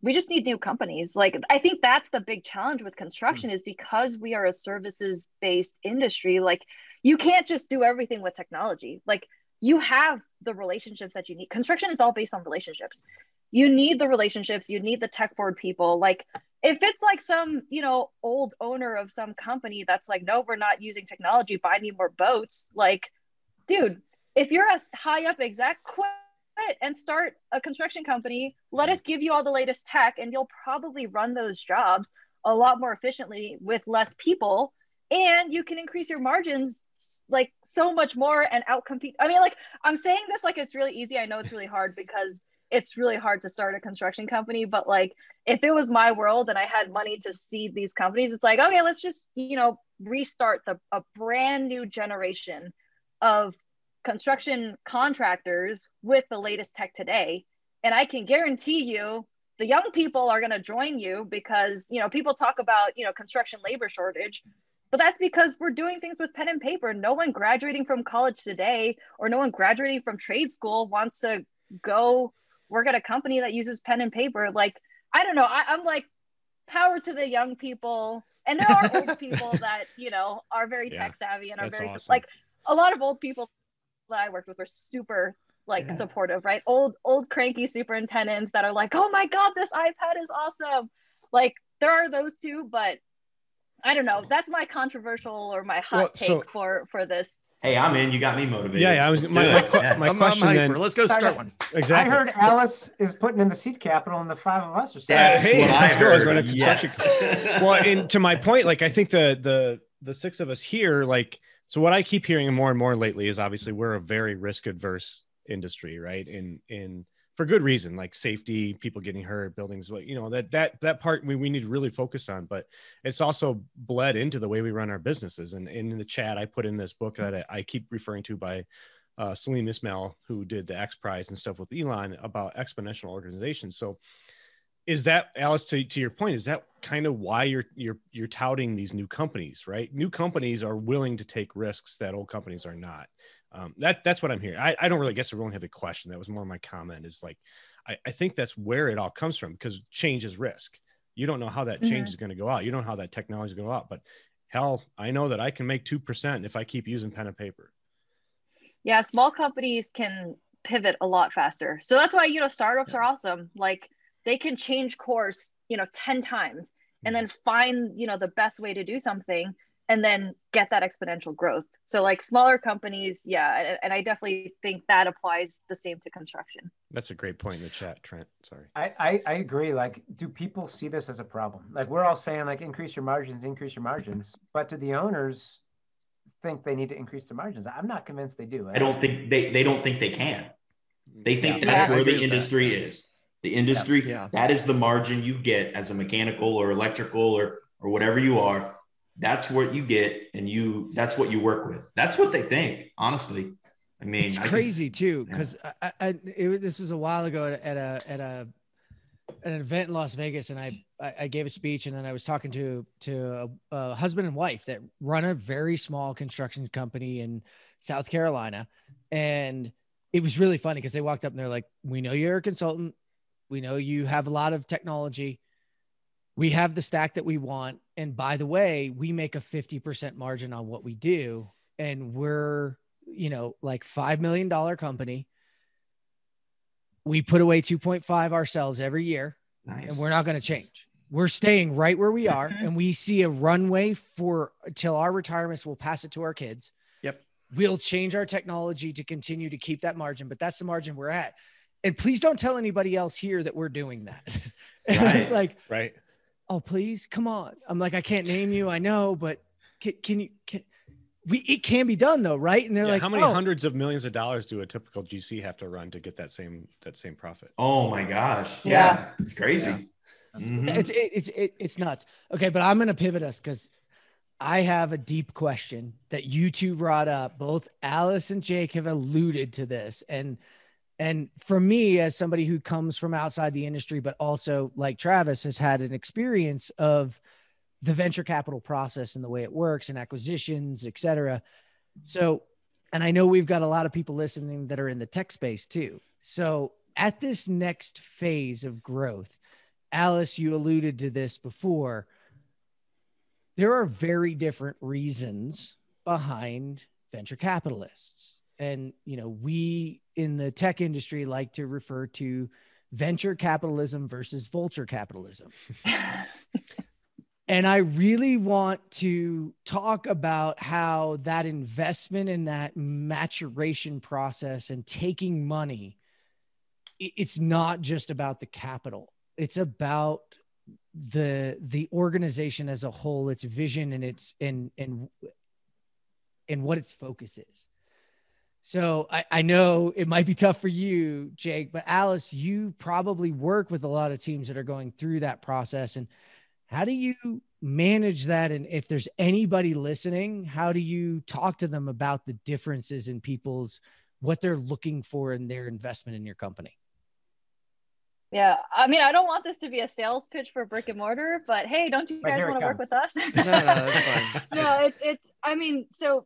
we just need new companies. Like, I think that's the big challenge with construction mm-hmm. is because we are a services based industry, like, you can't just do everything with technology. Like, you have the relationships that you need. Construction is all based on relationships you need the relationships, you need the tech forward people. Like if it's like some, you know, old owner of some company that's like, no, we're not using technology, buy me more boats. Like, dude, if you're a high up exec, quit and start a construction company. Let us give you all the latest tech, and you'll probably run those jobs a lot more efficiently with less people. And you can increase your margins like so much more and outcompete. I mean, like, I'm saying this like it's really easy. I know it's really hard because it's really hard to start a construction company but like if it was my world and i had money to seed these companies it's like okay let's just you know restart the a brand new generation of construction contractors with the latest tech today. And i can guarantee you the young people are going to join you because you know people talk about you know construction labor shortage but that's because we're doing things with pen and paper. No one graduating from college today or no one graduating from trade school wants to go work at a company that uses pen and paper. Like, I don't know. I, I'm like, power to the young people. And there are old people that, you know, are very yeah, tech savvy and are very awesome. like a lot of old people that I worked with were super like yeah. supportive, right? Old, old cranky superintendents that are like, oh my God, this iPad is awesome. Like there are those too, but I don't know. That's my controversial or my hot well, take so, for for this Hey, I'm in. You got me motivated. Yeah, yeah. I was my, my, my, my I'm, question. I'm then, Let's go start one. Exactly. I heard Alice is putting in the seed capital, and the five of us are. That's hey, what let's I go. heard. Yes. well, and to my point, like I think the the the six of us here, like so, what I keep hearing more and more lately is obviously we're a very risk adverse industry, right? In in for good reason, like safety, people getting hurt, buildings, you know, that that that part we, we need to really focus on. But it's also bled into the way we run our businesses. And, and in the chat, I put in this book that I, I keep referring to by uh, Salim Ismail, who did the X Prize and stuff with Elon about exponential organizations. So is that Alice to, to your point, is that kind of why you're you're you're touting these new companies, right? New companies are willing to take risks that old companies are not um, that that's what I'm hearing. I, I don't really guess I really have a question. That was more my comment. Is like, I, I think that's where it all comes from because change is risk. You don't know how that change mm-hmm. is going to go out. You don't know how that technology is going to go out. But hell, I know that I can make two percent if I keep using pen and paper. Yeah, small companies can pivot a lot faster. So that's why you know startups yeah. are awesome. Like they can change course, you know, ten times and mm-hmm. then find you know the best way to do something and then get that exponential growth. So like smaller companies, yeah, and I definitely think that applies the same to construction. That's a great point in the chat, Trent. Sorry. I, I, I agree. Like, do people see this as a problem? Like we're all saying like increase your margins, increase your margins, but do the owners think they need to increase their margins? I'm not convinced they do. I don't think they they don't think they can. They think yeah, that's yeah, where the industry that. is. The industry, yeah, that is the margin you get as a mechanical or electrical or or whatever you are that's what you get and you that's what you work with. That's what they think honestly. I mean it's crazy too because yeah. I, I it, this was a while ago at, at a at a an event in las vegas and I, I gave a speech and then i was talking to to a, a husband and wife that run a very small construction company in south carolina. And it was really funny because they walked up and they're like we know you're a consultant. We know you have a lot of technology we have the stack that we want. And by the way, we make a 50% margin on what we do. And we're, you know, like $5 million company. We put away 2.5 ourselves every year nice. and we're not going to change. We're staying right where we are. And we see a runway for till our retirements. We'll pass it to our kids. Yep. We'll change our technology to continue to keep that margin, but that's the margin we're at. And please don't tell anybody else here that we're doing that. and right. it's like, right oh please? Come on. I'm like i can't name you. I know but can, can you can we it can be done though right? And they're yeah, like how many oh. hundreds of millions of dollars do a typical gc have to run to get that same that same profit? Oh my gosh. Yeah, yeah. it's crazy. Yeah. Mm-hmm. it's it, it's it, it's nuts. Okay but i'm gonna pivot us because i have a deep question that you two brought up. Both alice and jake have alluded to this and and for me, as somebody who comes from outside the industry, but also like Travis has had an experience of the venture capital process and the way it works and acquisitions, et cetera. So, and I know we've got a lot of people listening that are in the tech space too. So, at this next phase of growth, Alice, you alluded to this before. There are very different reasons behind venture capitalists. And, you know, we in the tech industry like to refer to venture capitalism versus vulture capitalism. and I really want to talk about how that investment and that maturation process and taking money, it's not just about the capital. It's about the the organization as a whole, its vision and its and and and what its focus is. So I, I know it might be tough for you, Jake, but Alice, you probably work with a lot of teams that are going through that process. And how do you manage that? And if there's anybody listening, how do you talk to them about the differences in people's what they're looking for in their investment in your company? Yeah, I mean, I don't want this to be a sales pitch for brick and mortar, but hey, don't you guys want to work with us? no, no, that's fine. no, it's it's. I mean, so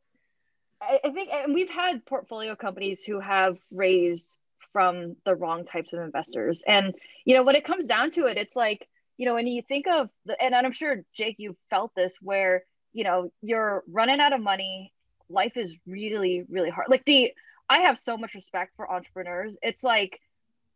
I, think, and we've had portfolio companies who have raised from the wrong types of investors, and you know, when it comes down to it, it's like you know, when you think of the, and I'm sure Jake, you felt this where, you know, you're running out of money. Life is really, really hard. Like the, I have so much respect for entrepreneurs. It's like,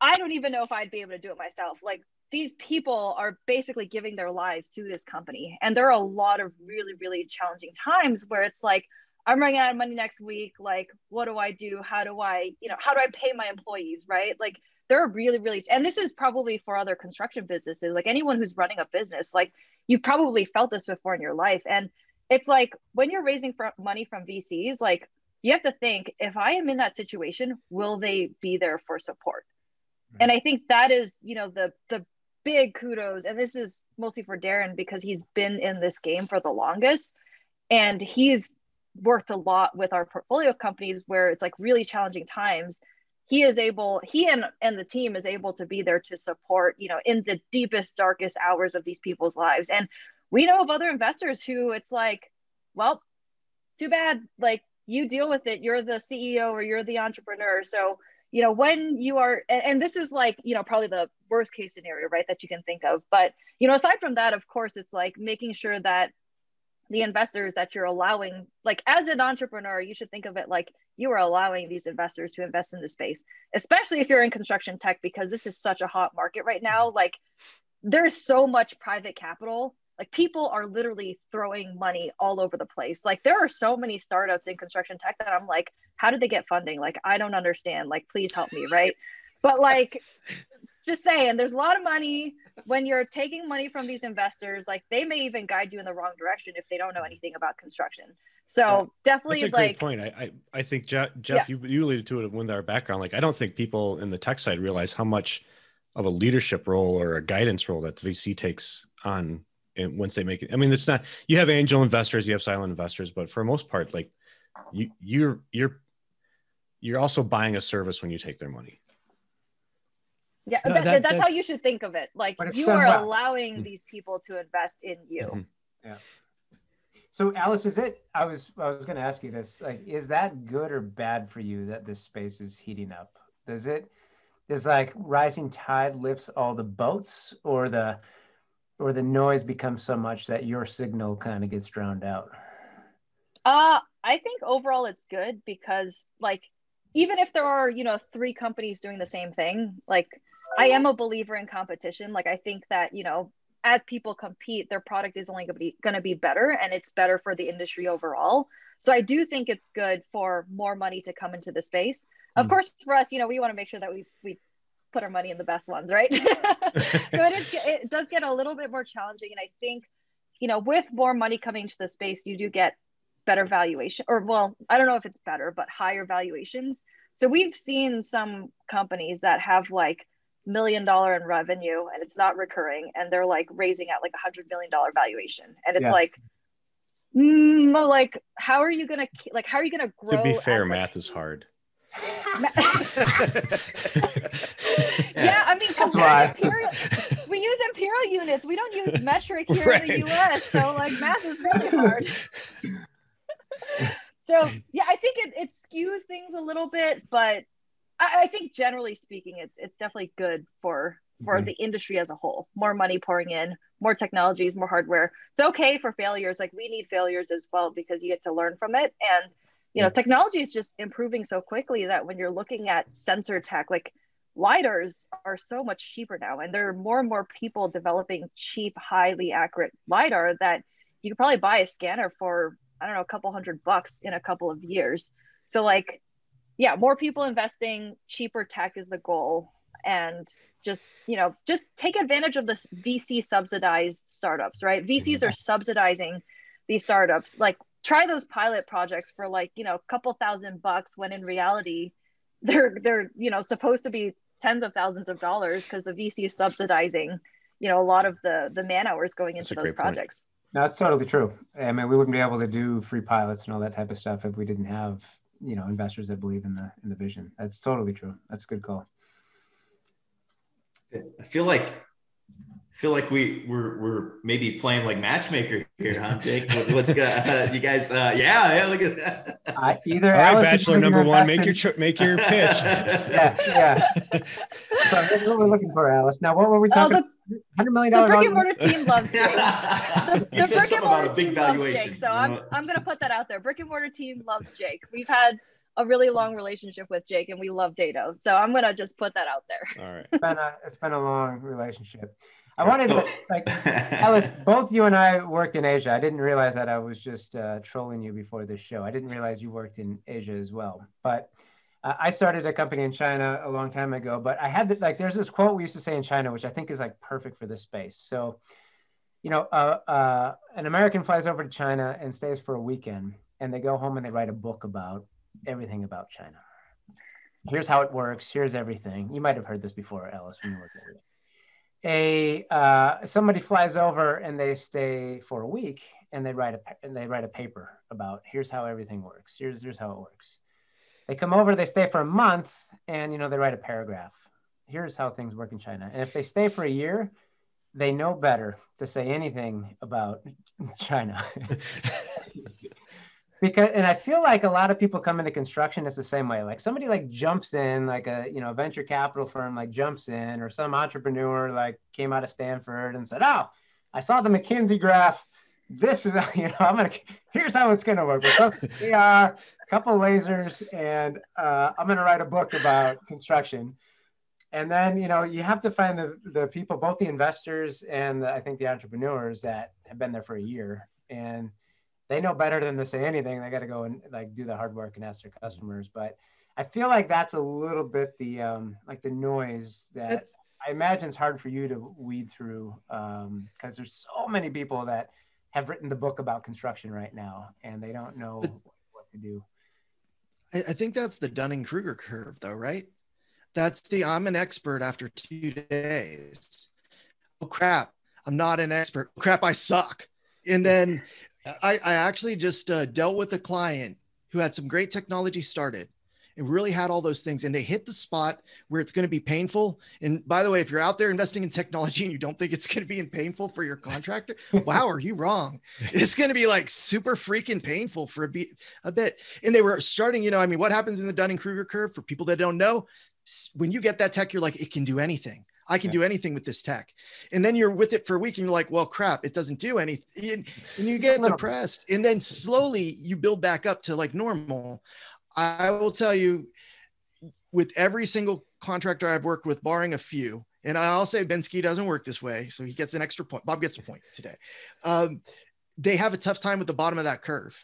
I don't even know if I'd be able to do it myself. Like these people are basically giving their lives to this company. And there are a lot of really, really challenging times where it's like, I'm running out of money next week. Like, what do I do? How do I, you know, how do I pay my employees? Right. Like, they're really really and this is probably for other construction businesses like anyone who's running a business like you've probably felt this before in your life and it's like when you're raising for money from vcs like you have to think if i am in that situation will they be there for support right. and i think that is you know the the big kudos and this is mostly for darren because he's been in this game for the longest and he's worked a lot with our portfolio companies where it's like really challenging times he is able he and and the team is able to be there to support you know in the deepest darkest hours of these people's lives. And we know of other investors who it's like well too bad. Like you deal with it. You're the ceo or you're the entrepreneur. So you know when you are and, and this is like you know probably the worst case scenario right that you can think of. But you know aside from that of course it's like making sure that the investors that you're allowing like as an entrepreneur you should think of it like you are allowing these investors to invest in the space especially if you're in construction tech because this is such a hot market right now. Mm-hmm. like there's so much private capital. Like people are literally throwing money all over the place. Like there are so many startups in construction tech that i'm like how did they get funding? Like i don't understand. Like please help me right? But like just saying there's a lot of money when you're taking money from these investors like they may even guide you in the wrong direction if they don't know anything about construction. So yeah, definitely that's a like great point. I, I, I think jeff, jeff yeah. you, you alluded to it with our background. Like i don't think people in the tech side realize how much of a leadership role or a guidance role that the vc takes on and once they make it. I mean it's not you have angel investors you have silent investors but for most part like you you're you're you're also buying a service when you take their money yeah, that, that, that's, how you should think of it. Like you are well. allowing mm-hmm. these people to invest in you. Mm-hmm. Yeah. So Alice, is it? I was I was going to ask you this. Like, is that good or bad for you that this space is heating up? Does it? Does like rising tide lifts all the boats, or the or the noise becomes so much that your signal kind of gets drowned out? Uh, I think overall it's good because like even if there are you know three companies doing the same thing like I am a believer in competition. Like I think that, you know, as people compete, their product is only going to be going to be better and it's better for the industry overall. So I do think it's good for more money to come into the space. Of mm. course, for us, you know, we want to make sure that we we put our money in the best ones, right? so it is it does get a little bit more challenging and I think you know, with more money coming into the space, you do get better valuation or well, I don't know if it's better, but higher valuations. So we've seen some companies that have like million dollar in revenue and it's not recurring and they're like raising at like a hundred million dollar valuation. And it's yeah. like mm, like how are you gonna like how are you gonna grow to be fair math is hard. Yeah. I mean imperial, we use imperial units. We don't use metric here right. in the us so like math is really hard. So yeah i think it, it skews things a little bit but I, I think generally speaking, it's it's definitely good for for mm-hmm. the industry as a whole. More money pouring in, more technologies, more hardware. It's okay for failures. Like we need failures as well because you get to learn from it. And you know, technology is just improving so quickly that when you're looking at sensor tech, like lidars are so much cheaper now and there are more and more people developing cheap highly accurate lidar that you could probably buy a scanner for i don't know a couple hundred bucks in a couple of years so like yeah more people investing cheaper tech is the goal. And just you know just take advantage of this vc subsidized startups right? Vcs are subsidizing these startups. Like try those pilot projects for like you know a couple thousand bucks when in reality they're they're you know supposed to be tens of thousands of dollars because the VC is subsidizing, you know, a lot of the the man hours going into those projects. No, that's totally true. I mean, we wouldn't be able to do free pilots and all that type of stuff if we didn't have, you know, investors that believe in the in the vision. That's totally true. That's a good call. I feel like feel like we we're we're maybe playing like matchmaker here, huh, Jake? What's uh, you guys? Uh, yeah, yeah, look at that. Uh, either all right, bachelor number one, make your cho- make your pitch. yeah, yeah. so that's what we're looking for, Alice. Now, what were we talking? Oh, the, Hundred million dollar. The brick and mortar team loves Jake. the, the brick and mortar team loves Jake. So I'm I'm gonna put that out there. Brick and mortar team loves Jake. We've had a really long relationship with Jake, and we love Dado. So I'm gonna just put that out there. All right. It's been a, it's been a long relationship. I wanted to like Alice. Both you and I worked in Asia. I didn't realize that I was just uh, trolling you before this show. I didn't realize you worked in Asia as well. But uh, I started a company in China a long time ago. But I had the, like there's this quote we used to say in China, which I think is like perfect for this space. So, you know, uh, uh an American flies over to China and stays for a weekend, and they go home and they write a book about everything about China. Here's how it works. Here's everything. You might have heard this before, Alice, when you worked there a uh, somebody flies over and they stay for a week and they write a and they write a paper about here's how everything works here's here's how it works they come over they stay for a month and you know they write a paragraph. Here's how things work in china. And if they stay for a year they know better to say anything about china. Because and i feel like a lot of people come into construction it's the same way. Like somebody like jumps in like a you know venture capital firm like jumps in or some entrepreneur like came out of stanford and said oh i saw the mckinsey graph. This is you know i'm gonna here's how it's gonna work. We are a couple lasers and uh, i'm gonna write a book about construction and then you know you have to find the, the people both the investors and the, i think the entrepreneurs that have been there for a year and they know better than to say anything. They got to go and like do the hard work and ask their customers. But I feel like that's a little bit the um, like the noise that that's... I imagine it's hard for you to weed through because um, there's so many people that have written the book about construction right now and they don't know but what to do. I, I think that's the Dunning Kruger curve, though, right? That's the I'm an expert after two days. Oh crap, I'm not an expert. Oh, crap, I suck. And then I, I actually just uh, dealt with a client who had some great technology started and really had all those things and they hit the spot where it's going to be painful and by the way if you're out there investing in technology and you don't think it's going to be painful for your contractor wow are you wrong it's going to be like super freaking painful for a, be- a bit and they were starting you know i mean what happens in the dunning-kruger curve for people that don't know when you get that tech you're like it can do anything I can do anything with this tech. And then you're with it for a week and you're like, well, crap, it doesn't do anything. And you get depressed. And then slowly you build back up to like normal. I will tell you, with every single contractor I've worked with, barring a few, and I'll say Bensky doesn't work this way, so he gets an extra point. Bob gets a point today. Um, they have a tough time with the bottom of that curve.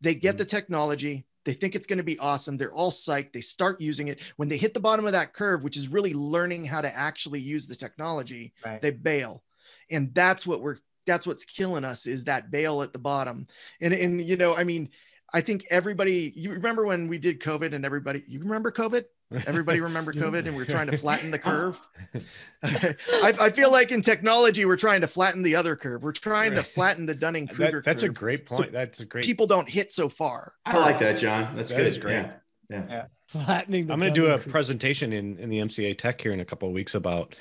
They get mm-hmm. the technology, they think it's going to be awesome. They're all psyched. They start using it. When they hit the bottom of that curve, which is really learning how to actually use the technology, right. they bail. And that's what we're that's what's killing us is that bail at the bottom. And and you know, I mean, I think everybody you remember when we did COVID and everybody you remember COVID? Everybody remember COVID and we are trying to flatten the oh. curve. I, I, feel like in technology, we're trying to flatten the other curve. We're trying right. to flatten the Dunning Kruger that, That's curve a great point. So that's a great people don't hit so far. I like that, John. That's that good. Is great. Yeah. yeah. yeah. Flattening I'm going to do a presentation in, in the MCA Tech here in a couple of weeks about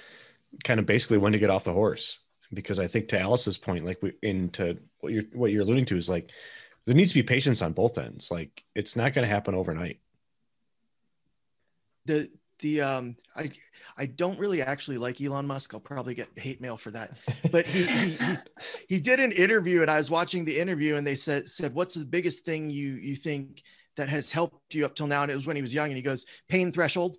kind of basically when to get off the horse. Because I think to Alice's point, like we into what you're what you're alluding to is like there needs to be patience on both ends. Like it's not going to happen overnight the the um I I don't really actually like Elon Musk. I'll probably get hate mail for that. But he he he did an interview and I was watching the interview and they said said what's the biggest thing you you think that has helped you up till now and it was when he was young and he goes pain threshold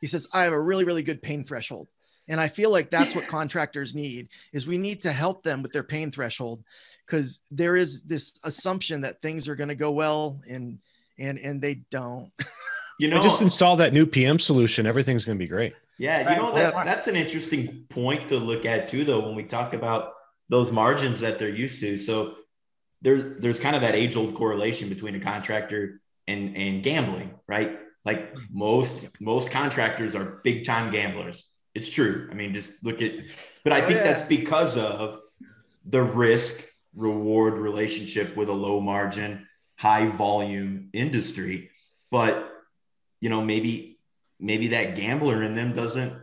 He says, I have a really, really good pain threshold. And I feel like that's what contractors need is we need to help them with their pain threshold because there is this assumption that things are going to go well and and and they don't. You I know, just install that new PM solution. Everything's going to be great. Yeah, you know that that's an interesting point to look at too, though, when we talk about those margins that they're used to. So there's there's kind of that age old correlation between a contractor and and gambling, right? Like most most contractors are big time gamblers. It's true. I mean, just look at, but I Oh, think yeah. that's because of the risk reward relationship with a low margin, high volume industry. But you know, maybe maybe that gambler in them doesn't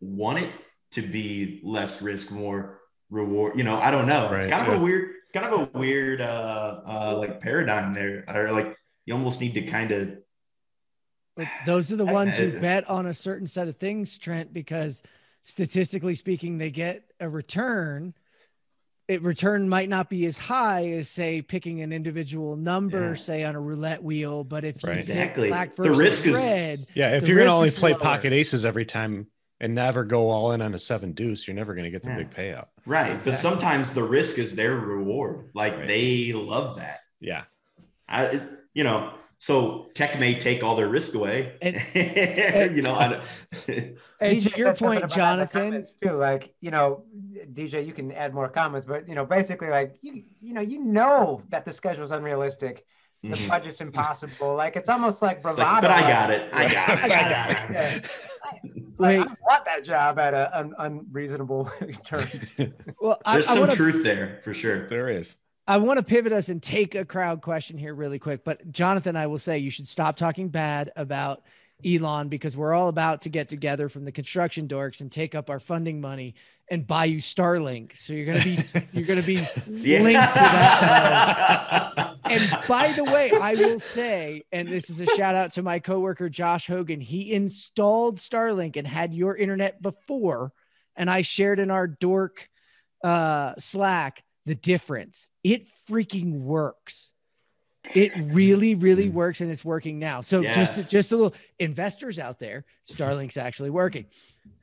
want it to be less risk, more reward. You know, I don't know. it's Right, kind of yeah. a weird, it's kind of a weird uh uh like paradigm there. Or like you almost need to kind of Like those are the ones who bet on a certain set of things, Trent, because statistically speaking, they get a return. It return might not be as high as say picking an individual number, Yeah. say on a roulette wheel. But if you Right. pick Exactly. black The versus risk is- red, Yeah, if The you're going to only play lower. pocket aces every time and never go all in on a seven deuce, you're never going to get the Yeah. big payout. right. But sometimes the risk is their reward. Like Right. they love that. Yeah. I you know, so tech may take all their risk away. And- you know, I don't, and DJ to your point, about that in the Jonathan, comments, too, like you know, DJ, you can add more comments, but you know, basically, like you, you know, you know that the schedule is unrealistic, the Mhm. budget's impossible. Like it's almost like Like, but I like, got it. I got it. I got it. Yeah. Like, Wait. I don't want that job at an un, unreasonable terms. well, I, There's I some want to truth there for sure. There is. I want to pivot us and take a crowd question here really quick. But Jonathan, I will say you should stop talking bad about Elon because we're all about to get together from the construction dorks and take up our funding money and buy you Starlink. So you're gonna be you're gonna be linked to that. And by the way, I will say, and this is a shout out to my coworker Josh Hogan. He installed Starlink and had your internet before, and I shared in our dork uh, Slack the difference. It freaking works. It really, really hmm. works, and it's working now. So Yeah. just just a little investors out there, Starlink's actually working.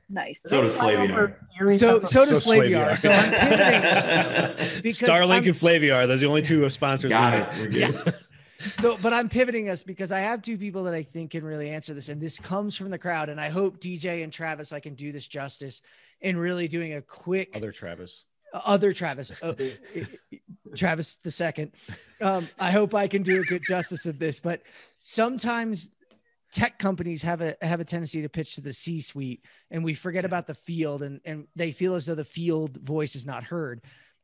Nice. So does Flaviar. So so does Flaviar. Flaviar. So I'm pivoting us because Starlink I'm- and Flaviar, those are the only two sponsors. Got have. it. Yes. So, but I'm pivoting us because I have two people that I think can really answer this, and this comes from the crowd. And I hope DJ and Travis, I can do this justice in really doing a quick Other Travis. Other Travis, uh, Travis the second. Um, I hope I can do a good justice of this, but sometimes tech companies have a have a tendency to pitch to the C-suite, and we forget about the field, and and they feel as though the field voice is not heard.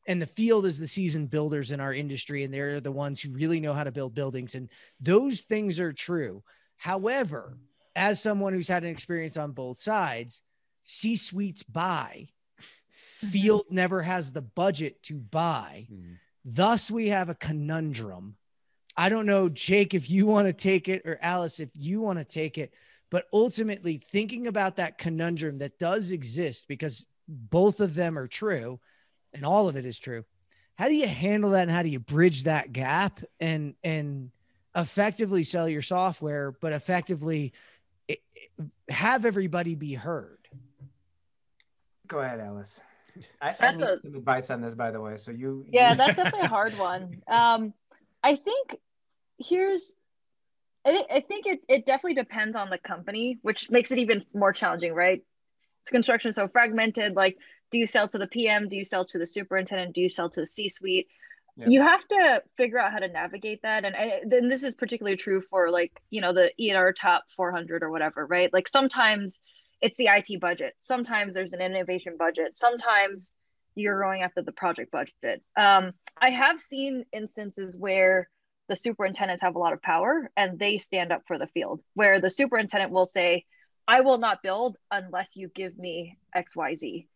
And the field is the seasoned builders in our industry, and they're the ones who really know how to build buildings, and those things are true. However, as someone who's had an experience on both sides, C-suites buy field never has the budget to buy. Mhm. Thus, we have a conundrum. I don't know, Jake, if you want to take it, or Alice, if you want to take it. But ultimately, thinking about that conundrum that does exist because both of them are true and all of it is true. How do you handle that and how do you bridge that gap and and effectively sell your software, but effectively eh, eh, have everybody be heard? Go ahead, Alice. I, I need a- some advice on this, by the way. So you, yeah you- that's definitely a hard one. Um i think here's i think i think it, it definitely depends on the company which makes it even more challenging right? It's construction so fragmented like do you sell to the pm do you sell to the superintendent? Do you sell to the c suite Yeah. you have to figure out how to navigate that and, and then this is particularly true for like you know the ER top 400 or whatever right? Like sometimes it's the IT budget sometimes there's an innovation budget sometimes you're going after the project budget. Um, I have seen instances where the superintendents have a lot of power and they stand up for the field, where the superintendent will say, "I will not build unless you give me X, Y, Z."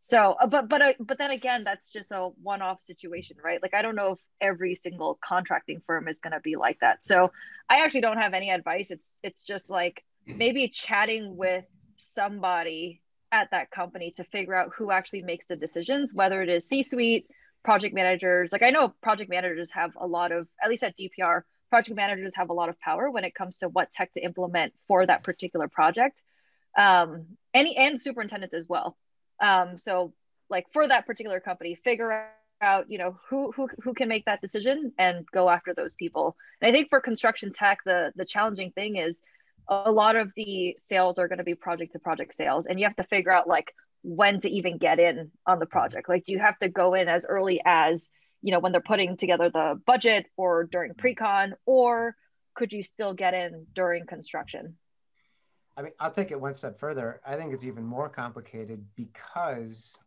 So, uh, but but but then again, that's just a one-off situation, right? Like I don't know if every single contracting firm is going to be like that. So, I actually don't have any advice. It's it's just like maybe chatting with somebody at that company to figure out who actually makes the decisions, whether it is C suite, project managers. Like I know project managers have a lot of, at least at DPR, project managers have a lot of power when it comes to what tech to implement for that particular project. Um, any and superintendents as well. Um, so like for that particular company, figure out you know who who who can make that decision and go after those people. And I think for construction tech, the the challenging thing is a lot of the sales are going to be project to project sales, and you have to figure out like when to even get in on the mm-hmm. project. Like, do you have to go in as early as you know when they're putting together the budget or during mm-hmm. pre-con, or could you still get in during construction? I mean, I'll take it one step further. I think it's even more complicated because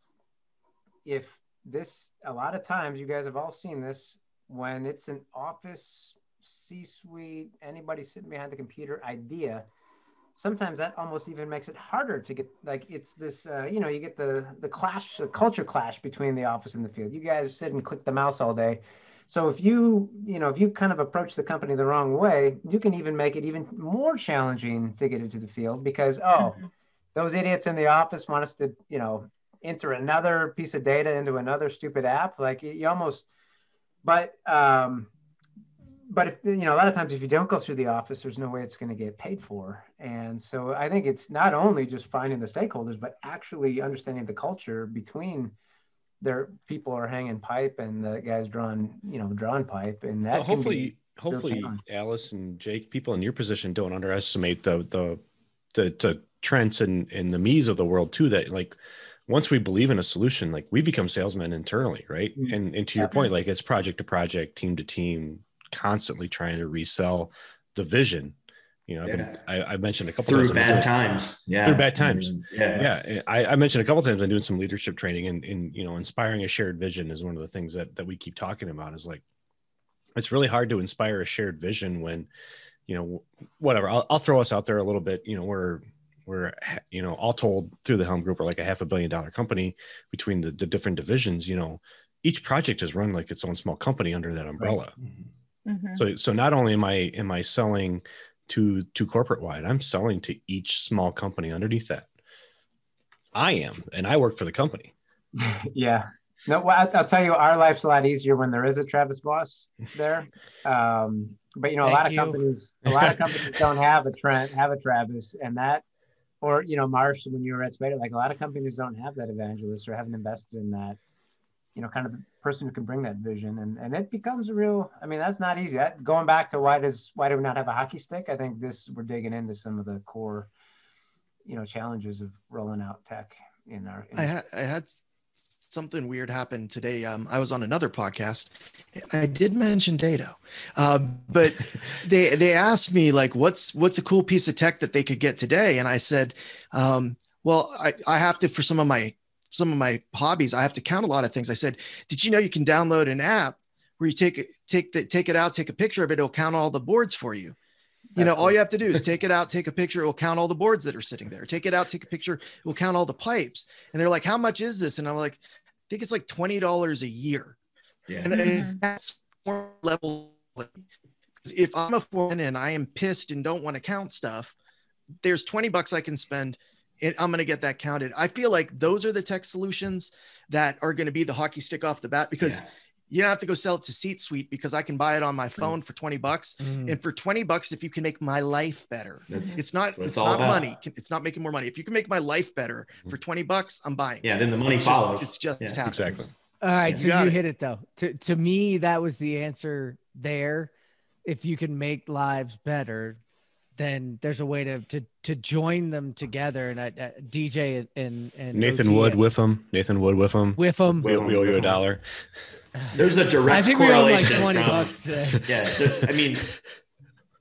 if this, a lot of times, you guys have all seen this, when it's an office, C suite, anybody sitting behind the computer idea, sometimes that almost even makes it harder to get like it's this uh, you know you get the the clash the culture clash between the office and the field you guys sit and click the mouse all day so if you, you know, if you kind of approach the company the wrong way, you can even make it even more challenging to get into the field because oh, mm-hmm. those idiots in the office want us to, you know, enter another piece of data into another stupid app. Like you almost, but um, but if, you know, a lot of times if you don't go through the office, there's no way it's going to get paid for. And so I think it's not only just finding the stakeholders, but actually understanding the culture between their people are hanging pipe and the guys drawing you know drawing pipe and that well, hopefully hopefully alice and jake people in your position don't underestimate the the the, the trends and and the me's of the world too that like once we believe in a solution like we become salesmen internally right mm-hmm. and and to your point like it's project to project team to team constantly trying to resell the vision you know, yeah. been, I, I, mentioned a couple through bad times. Yeah. Through bad times. Mm-hmm. yeah. Yeah. I, I, mentioned a couple times I'm doing some leadership training and, and, you know, inspiring a shared vision is one of the things that, that we keep talking about is like, it's really hard to inspire a shared vision when, you know, whatever, I'll, I'll throw us out there a little bit, you know, we're, we're, you know, all told through the Helm group, we're like a half a billion dollar company between the, the different divisions, you know, each project is run like its own small company under that umbrella. Right. Mm-hmm. Mm-hmm. So, so not only am I, am I selling, to to corporate wide. I'm selling to each small company underneath that. I am, and I work for the company. yeah. No, well, I'll tell you, our life's a lot easier when there is a Travis Boss there. Um, but you know, a lot of you. companies, a lot of companies don't have a Trent, have a Travis, and that, or you know, Marsh, when you were at Spader, like a lot of companies don't have that evangelist or haven't invested in that you know, kind of the person who can bring that vision. And and it becomes a real, I mean, that's not easy. That, going back to why does why do we not have a hockey stick? I think this we're digging into some of the core, you know, challenges of rolling out tech in our. In I, had I had something weird happen today. Um, I was on another podcast. I did mention Dado, um, but they they asked me like, what's what's a cool piece of tech that they could get today, and I said, um, well, I, I have to for some of my some of my hobbies, I have to count a lot of things. I said, did you know you can download an app where you take it, take the, take it out, take a picture of it. It'll count all the boards for you. You know, all you have to do is take it out, take a picture. It will count all the boards that are sitting there. Take it out, take a picture. It will count all the pipes. And they're like, how much is this? And I'm like, I think it's like $20 a year. Yeah. And, and mm-hmm. that's more level. If I'm a foreman and I am pissed and don't want to count stuff, there's 20 bucks I can spend it, I'm going to get that counted. I feel like those are the tech solutions that are going to be the hockey stick off the bat because yeah. you don't have to go sell it to C suite because I can buy it on my phone for 20 bucks. Mm. And for 20 bucks, if you can make my life better, that's, it's not, it's not about. money. It's not making more money. If you can make my life better mm. for 20 bucks, I'm buying. Yeah. Then the money it's follows. Just, it's just yeah, happening. Exactly. All right. Yeah. So you, you hit it though. To, to me, that was the answer there. If you can make lives better, then there's a way to to to join them together. And I, uh, DJ and and Nathan OT Wood with them. Nathan Wood with them. With them. We owe you a dollar. There's a direct. I think we owe like twenty from, bucks today. Yeah, I mean,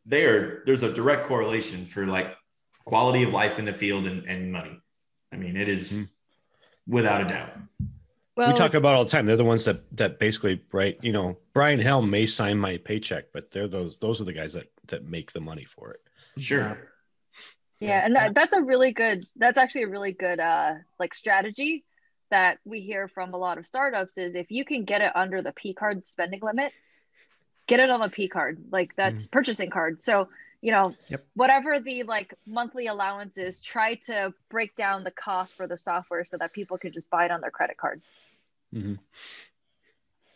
there there's a direct correlation for like quality of life in the field and, and money. I mean, it is, mm-hmm. without a doubt. Well, we talk about all the time. They're the ones that that basically, right? You know, Brian Helm may sign my paycheck, but they're those those are the guys that that make the money for it. Sure. Yeah, and that, that's a really good. That's actually a really good uh like strategy that we hear from a lot of startups is if you can get it under the P card spending limit, get it on a P card, like that's mm. purchasing card. So you know yep. whatever the like monthly allowance is, try to break down the cost for the software so that people can just buy it on their credit cards. Mm-hmm.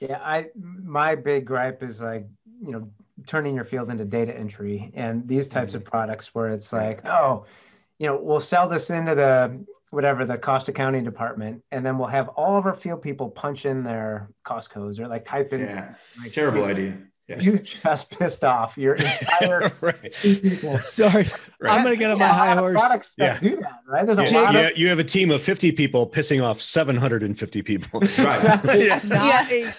Yeah, I my big gripe is like you know turning your field into data entry and these types of Mhm. products where it's like, oh, you know, we'll sell this into the whatever the cost accounting department, and then we'll have all of our field people punch in their cost codes or like type in. Yeah. like, Terrible idea. Yeah. You just pissed off your entire right. people. Sorry, Right. I'm gonna get on my high horse. Products that do that, right? There's a Yeah, lot you, of you have a team of 50 people pissing off 750 people. Right. yeah. Not a,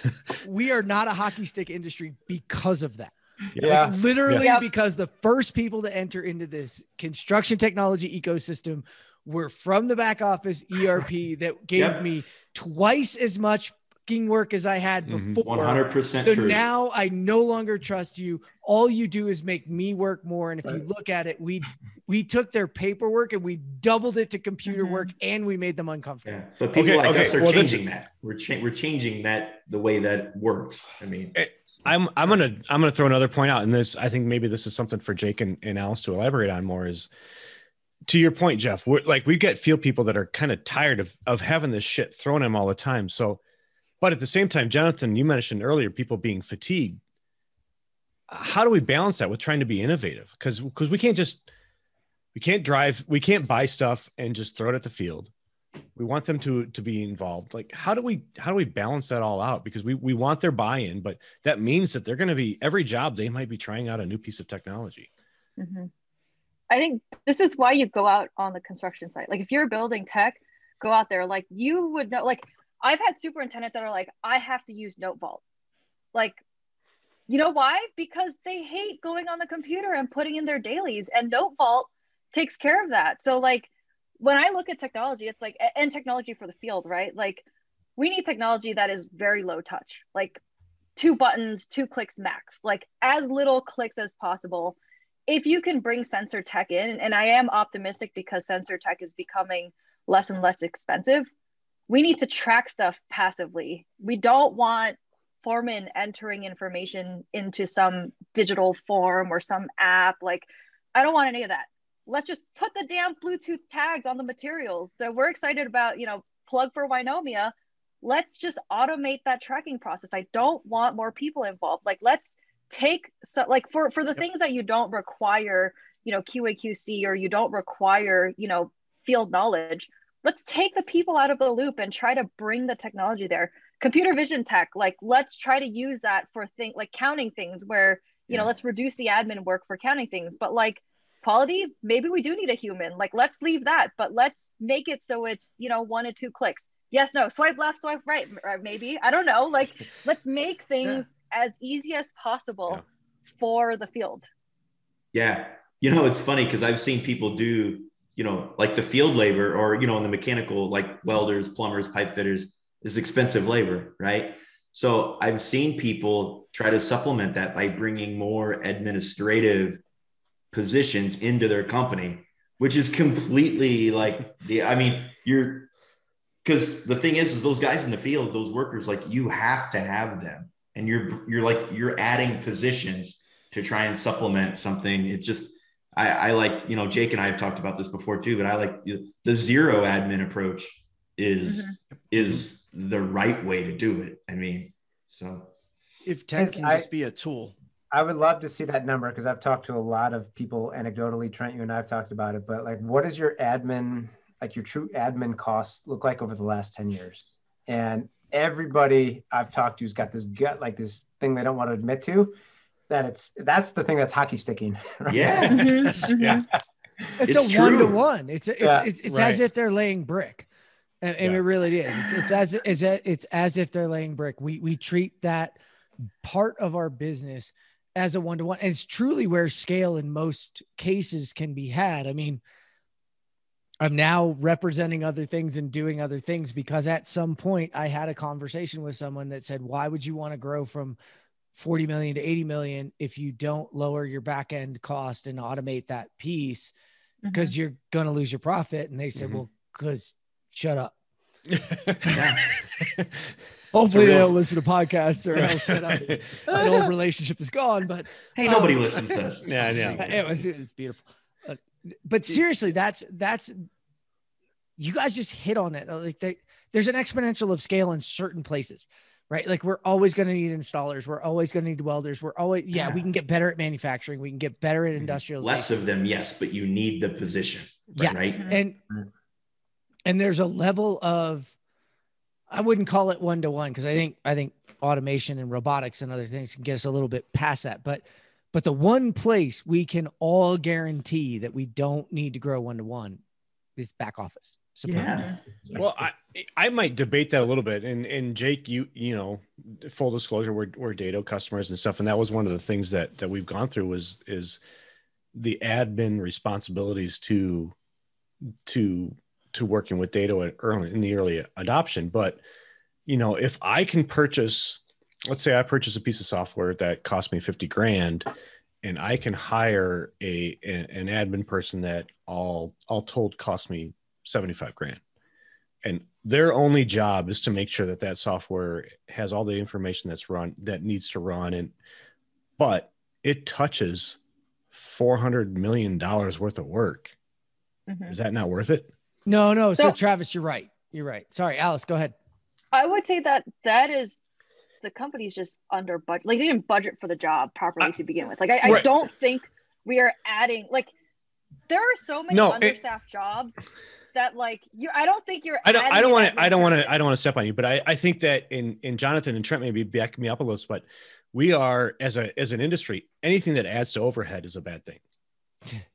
we are not a hockey stick industry because of that. yeah. Like, literally Yep. because the first people to enter into this construction technology ecosystem were from the back office ERP that gave Yep. me twice as much fucking work as I had Mhm. before. 100% So true. now I no longer trust you. All you do is make me work more. And if you look at it, we we took their paperwork and we doubled it to computer Mhm. work and we made them uncomfortable. yeah. But people Okay, like okay, us are well, changing that. We're, cha- we're changing that the way that works. I mean, I'm I'm gonna I'm gonna throw another point out, and this I think maybe this is something for Jake and, and Alice to elaborate on more. Is to your point, Jeff. We're like we get field people that are kind of tired of of having this shit thrown at them all the time. So, but at the same time, Jonathan, you mentioned earlier people being fatigued. How do we balance that with trying to be innovative? Because because we can't just we can't drive we can't buy stuff and just throw it at the field we want them to to be involved like how do we how do we balance that all out because we we want their buy-in but that means that they're going to be every job they might be trying out a new piece of technology Mhm. I think this is why you go out on the construction site. Like if you're building tech, go out there. Like you would know. Like I've had superintendents that are like, I have to use NoteVault. Like, you know why? Because they hate going on the computer and putting in their dailies, and NoteVault takes care of that. So like when I look at technology, it's like and technology for the field, right? Like we need technology that is very low touch, like two buttons, two clicks max, like as little clicks as possible if you can bring sensor tech in, and I am optimistic because sensor tech is becoming less and less expensive, we need to track stuff passively. We don't want foremen entering information into some digital form or some app. Like, I don't want any of that. Let's just put the damn Bluetooth tags on the materials. So we're excited about, you know, plug for Wynomia. Let's just automate that tracking process. I don't want more people involved. Like, let's take so like for for the things that you don't require you know qaqc or you don't require you know field knowledge let's take the people out of the loop and try to bring the technology there. Computer vision tech like let's try to use that for thing like counting things where you know let's reduce the admin work for counting things. But like quality maybe we do need a human. Like let's leave that but let's make it so it's you know one or two clicks. Yes no swipe left swipe right uh, maybe. I don't know. Like let's make things as easy as possible Yeah. for the field. Yeah. You know, it's funny because I've seen people do, you know, like the field labor or, you know, in the mechanical, like welders, plumbers, pipe fitters is expensive labor, right? So I've seen people try to supplement that by bringing more administrative positions into their company, which is completely like the, I mean, you're, because the thing is, is those guys in the field, those workers, like you have to have them, and you're you're like you're adding positions to try and supplement something. It just I, I like you know Jake and I have talked about this before too, but I like the, the zero admin approach is mm-hmm. is the right way to do it. I mean, so If tech can I- just be a tool. I would love to see that number because I've talked to a lot of people anecdotally. Trent, you and I have talked about it, but like, what is your admin, like your true admin costs look like over the last 10 years? And everybody I've talked to's got this gut, like this thing they don't want to admit to that it's, that's the thing that's hockey sticking. Right? yeah, Mhm, Yes, mhm. yeah. It's, It's a one to one. It's it's Yeah, it's, it's right. as if they're laying brick, and, and Yeah. it really is. It's, it's as it's, a- it's as if they're laying brick. We we treat that part of our business as a one to one, and it's truly where scale in most cases can be had. I mean. I'm now representing other things and doing other things because at some point I had a conversation with someone that said, Why would you want to grow from 40 million to 80 million if you don't lower your back end cost and automate that piece? because you're going to lose your profit. And they said, Mhm. well, because shut up. Hopefully they real- don't listen to podcasts or else shut up. That old relationship is gone. But hey, nobody listens to us. Yeah, yeah. it was, it's beautiful. Uh, but seriously, that's, that's, you guys just hit on it. Like they, there's an exponential of scale in certain places, right? Like we're always going to need installers. We're always going to need welders. We're always, yeah, we can get better at manufacturing. We can get better at mm-hmm. industrial. Less of them, yes, but you need the position. yes. right? And, and there's a level of, I wouldn't call it one to one because I think, I think automation and robotics and other things can get us a little bit past that. But, but the one place we can all guarantee that we don't need to grow one to one is back office. Support. Yeah. Well, I I might debate that a little bit. And and Jake, you you know, full disclosure, we're we're Dado customers and stuff, and that was one of the things that that we've gone through was is the admin responsibilities to to to working with Dado at early in the early adoption. But you know, if I can purchase, let's say I purchase a piece of software that cost me fifty grand. And I can hire a, a- an admin person that all all told cost me 75 grand and their only job is to make sure that that software has all the information that's run that needs to run and but it touches 400 million dollars worth of work Mhm. is that not worth it No, no. So, So- Travis, you're right. You're right. Sorry, Alice, go ahead. I would say that that is the company's just under budget. Like they didn't budget for the job properly I- to begin with. Like I, I don't think we are adding like there are so many No, it- understaffed jobs that like you. I don't think you're. i don't i don't want to i don't want to i don't want to step on you but i i think that in in jonathan and trent maybe back me up a little but we are as a as an industry anything that adds to overhead is a bad thing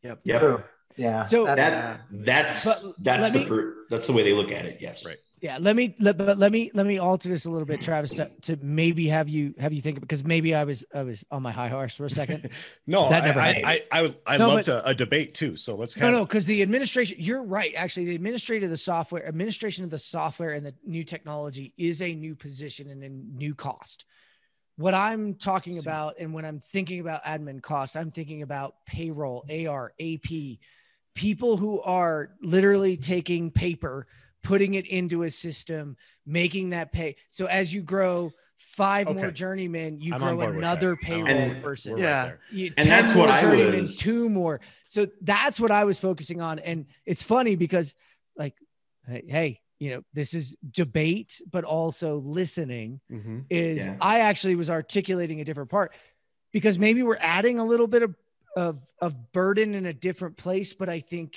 Yep. Yep. True. Yeah. So- that- That uh, that's that's the me- per, that's the way they look at it. Yes. Right. Yeah, let me let, but let me let me alter this a little bit, Travis, to, to maybe have you have you think because maybe I was I was on my high horse for a second. no That never I, happens. I i would i No, love but- to a debate too so let's No, kind no, because the administration, you're right. Actually, the administrator of the software, administration of the software and the new technology is a new position and a new cost. What I'm talking about, and when I'm thinking about admin cost, I'm thinking about payroll, AR, AP, people who are literally taking paper, putting it into a system, making that pay. So as you grow five more journeymen, you I'm grow another that. Payroll board. person we're right Yeah. you, And 10 that's what I was- two more. So that's what I was focusing on. And it's funny because, like, hey, hey, you know, this is debate, but also listening Mhm. is Yeah. I actually was articulating a different part because maybe we're adding a little bit of, of, of burden in a different place. But I think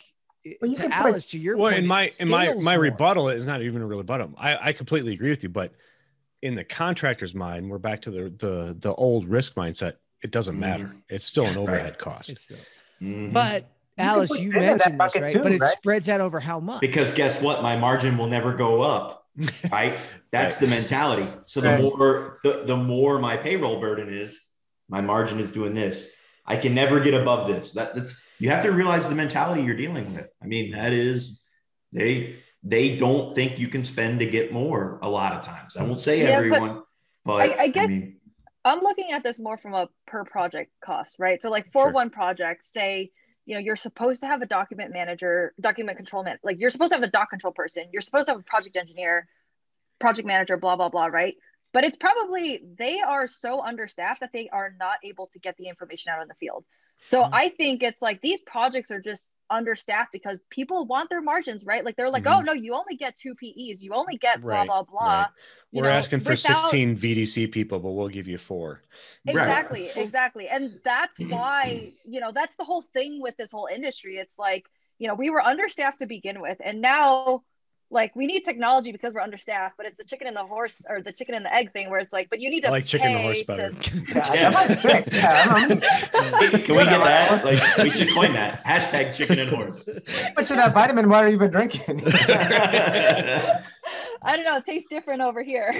Well, to can put- Alice, to your well point, in it my in my scales my more. rebuttal is not even a real rebuttal I, I completely agree with you but in the contractor's mind we're back to the the the old risk mindset it doesn't Mhm. matter it's still an overhead cost It's still, Mhm. but can Alice, put you Vim in that mentioned this, right? too, but it right? spreads out over how much? because guess what? My margin will never go up. Right. That's the mentality. So the Right. more the, the more my payroll burden is, my margin is doing this. I can never get above this. That, that's you have to realize the mentality you're dealing with. I mean, that is they they don't think you can spend to get more a lot of times. I won't say Yeah, everyone, but, I- I guess- mean, I'm looking at this more from a per project cost, right? So like for Sure. one project, say, you know, you're supposed to have a document manager, document control man, like you're supposed to have a doc control person, you're supposed to have a project engineer, project manager, blah, blah, blah, right? But it's probably they are so understaffed that they are not able to get the information out in the field. So Mhm. I think it's like these projects are just understaffed because people want their margins, right? Like they're like, Mhm. oh no, you only get two PEs, you only get blah Right, blah blah. right. we're know, asking for without- 16 vdc people but we'll give you four Right. exactly exactly and that's why you know that's the whole thing with this whole industry it's like you know we were understaffed to begin with and now like we need technology because we're understaffed but it's the chicken and the horse or the chicken and the egg thing where it's like but you need to i like chicken and horse pay better to- Yeah, Yeah. I'm not sick. Yeah, I'm, I'm, Hey, can we get that? Like we should coin that hashtag chicken and horse. how much of that vitamin water you been drinking? i don't know it tastes different over here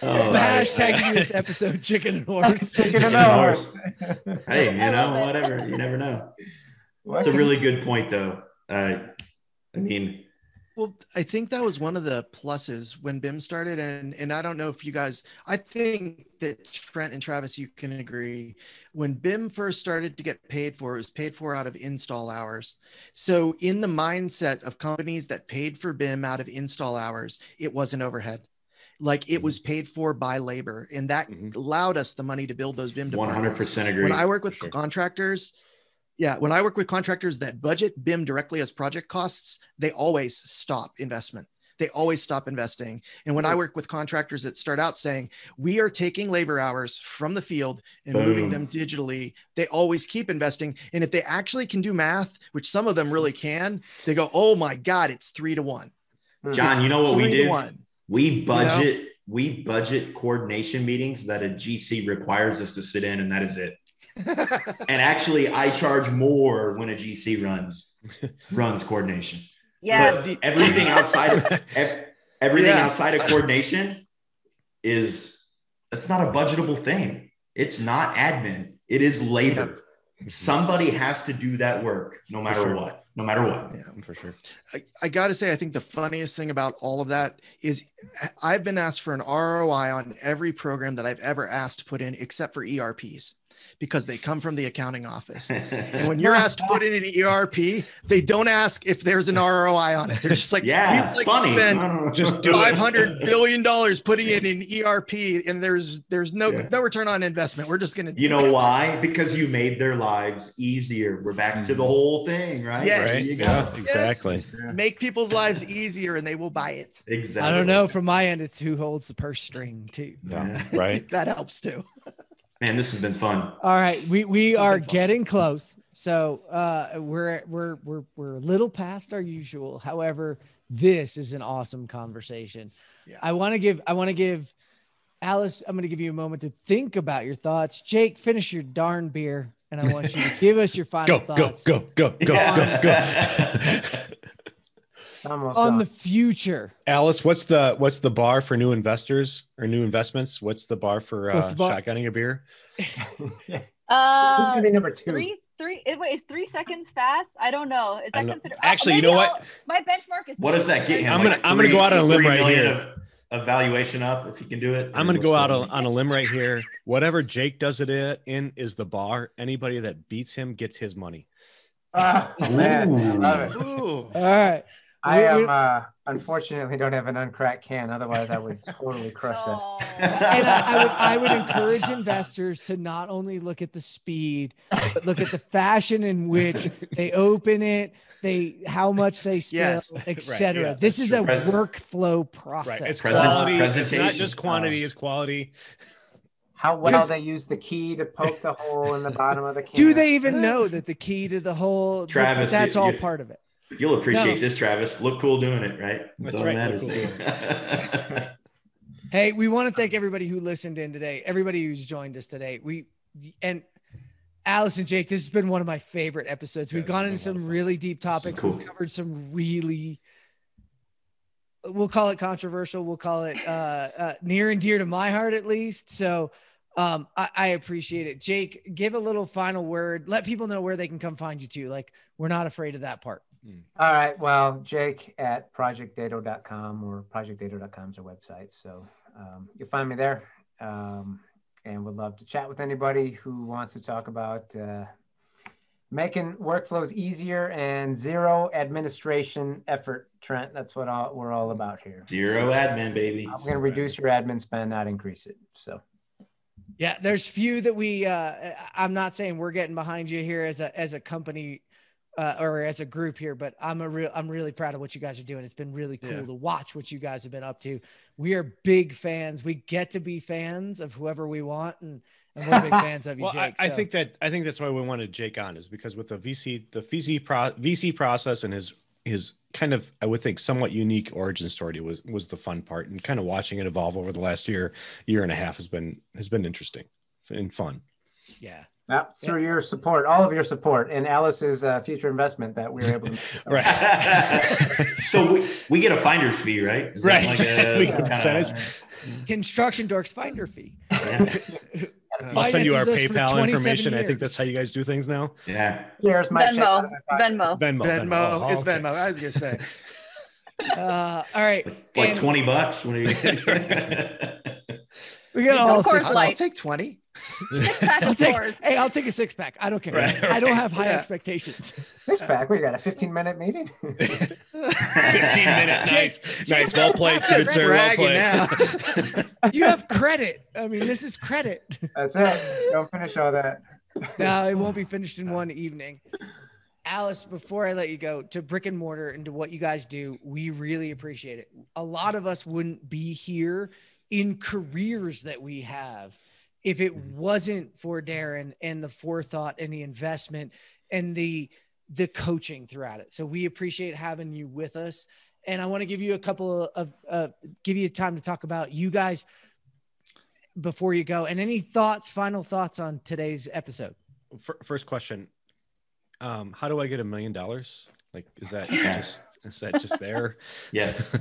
Oh, the hashtag I- of this episode, chicken and horse. Chicken and horse. Hey, you know, whatever. You never know. What It's a really good point, though. Uh, I mean, Well, I think that was one of the pluses when BIM started, and and I don't know if you guys. I think that Trent and Travis, you can agree. When BIM first started to get paid for, it was paid for out of install hours. So in the mindset of companies that paid for BIM out of install hours, it wasn't overhead. Like it was paid for by labor, and that Mhm. allowed us the money to build those BIM One hundred percent agree. when I work with Sure. contractors, yeah, when I work with contractors that budget BIM directly as project costs, they always stop investment. they always stop investing. And when I work with contractors that start out saying, we are taking labor hours from the field and moving them digitally, they always keep investing. And if they actually can do math, which some of them really can, they go, oh my God, it's three to one. Hmm. John, It's you know what we do? one. We budget we budget coordination meetings that a GC requires us to sit in, and that is it. And actually, I charge more when a GC runs runs coordination. Yes. But everything outside of everything Yeah. outside of coordination is that's not a budgetable thing. It's not admin. It is labor. Somebody has to do that work, no matter sure. what. No matter what. Yeah. for sure. I, I got to say, I think the funniest thing about all of that is I've been asked for an ROI on every program that I've ever asked to put in, except for ERPs, because they come from the accounting office. And when you're asked to put in an ERP, they don't ask if there's an ROI on it. They're just like, yeah, "We'd like funny. spend Just do five hundred billion dollars putting in an ERP, and there's there's no Yeah. no return on investment. We're just gonna. You do know it." why? Because you made their lives easier. We're back to the hmm. whole thing, right? Yes. There Right? you go. Yeah, exactly. Make people's lives easier, and they will buy it. Exactly. I don't know. From my end, it's who holds the purse string too. Yeah, right. That helps too. Man, this has been fun. All right, we we This are getting close. So uh, we're we're we're we're a little past our usual. However, this is an awesome conversation. Yeah. I want to give I want to give Alice. I'm going to give you a moment to think about your thoughts. Jake, finish your darn beer, and I want you to give us your final Go, go, thoughts go, go, go, go, go. Almost on done. the future. Alice, what's the what's the bar for new investors or new investments? What's the bar for uh, the bar? shotgunning a beer? Who's Uh, gonna be number two? three, three. it- Wait, is three seconds fast? I don't know. Is that considered? Actually, oh, you know what? I'll- My benchmark is. What does that get him? I'm gonna- Like I'm gonna go out on a limb right here. Of, of valuation up if you can do it. I'm gonna go out on, on a limb right here. Whatever Jake does it in is the bar. Anybody that beats him gets his money. Ah, man, I love it. All right. I am uh, unfortunately don't have an uncracked can. Otherwise, I would totally crush that. Oh. and I, I would I would encourage investors to not only look at the speed, but look at the fashion in which they open it, they how much they spill, Yes. etc. yeah, this is a true. workflow process. Right. It's Present- quality. It's not just quantity, it's quality. How well Yes. they use the key to poke the hole in the bottom of the can. Do they even know that the key to the whole that- Travis, that's you- all you- part of it? You'll appreciate No. this, Travis. Look cool doing it, right? That's all right, that matters. Hey, we want to thank everybody who listened in today, everybody who's joined us today. We and Alice and Jake, this has been one of my favorite episodes. We've Yeah, gone into been a lot some really deep topics. cool. We've covered some really we'll call it controversial. We'll call it uh, uh, near and dear to my heart, at least. So um, I, I appreciate it. Jake, give a little final word. Let people know where they can come find you too. Like we're not afraid of that part. All right. Well, Jake at projectdado.com or projectdado.com is our website. So um, you'll find me there. Um, and would love to chat with anybody who wants to talk about uh, making workflows easier and zero administration effort. Trent, that's what all, we're all about here. Zero admin, baby. I'm going to reduce your admin spend, not increase it. So Yeah, there's few that we. Uh, I'm not saying we're getting behind you here as a as a company uh, or as a group here, but I'm a real. I'm really proud of what you guys are doing. It's been really cool Yeah. to watch what you guys have been up to. We are big fans. We get to be fans of whoever we want, and, and we're big fans of you, Well, I, Jake. I so- think that I think that's why we wanted Jake on is because with the VC the VC pro, VC process and his his kind of I would think somewhat unique origin story was was the fun part and kind of watching it evolve over the last year year and a half has been has been interesting and fun. yeah. That's through your support, all of your support, and Alice's uh, future investment that we were able to. Right. so we, we get a finder's fee, right? Is Right. Like a, We some get a kinda- percentage. Construction Dorks finder fee. yeah. I'll send you our Finances us for PayPal 27 information. I think that's how you guys do things now. yeah. Here's my check out Venmo, of my pocket. Venmo. Venmo. Venmo. Oh, it's okay. Venmo. I was gonna say. Uh, all right. Like And 20 bucks. When you... We got all Of course. I'll, I'll take twenty. Six pack of take, fours. hey, I'll take a six pack. I don't care. Right, I don't have high Yeah. expectations. Six pack. We got a 15 minute meeting. 15 minute. Nice. Nice. Well played, Jake, sir. Well played. now. You have credit. I mean, this is credit. That's it. Don't finish all that. No, it won't be finished in one evening. Alice, before I let you go to brick and mortar and to what you guys do, we really appreciate it. A lot of us wouldn't be here in careers that we have if it wasn't for Darren and the forethought and the investment and the the coaching throughout it. So we appreciate having you with us. And I want to give you a couple of uh, give you time to talk about you guys before you go. And any thoughts, final thoughts on today's episode? First question: um, How do I get a million dollars? Like, is that just is that just there? yes.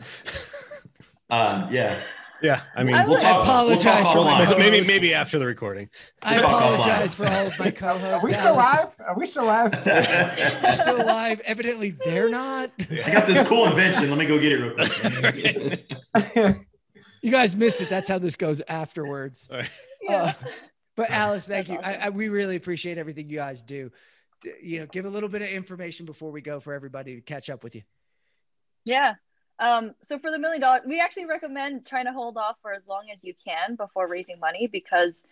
uh, yeah. Yeah, I mean, I we'll talk, apologize we'll talk for maybe maybe after the recording. I apologize for all of my co-hosts. Are we still live? Are we still live? We're still live. Evidently, they're not. I got this cool invention. Let me go get it real quick. you guys missed it. That's how this goes afterwards. Yeah. Uh, but Alice, thank That's you. Awesome. I, I, we really appreciate everything you guys do. You know, give a little bit of information before we go for everybody to catch up with you. Yeah, um, so for the million dollar, we actually recommend trying to hold off for as long as you can before raising money because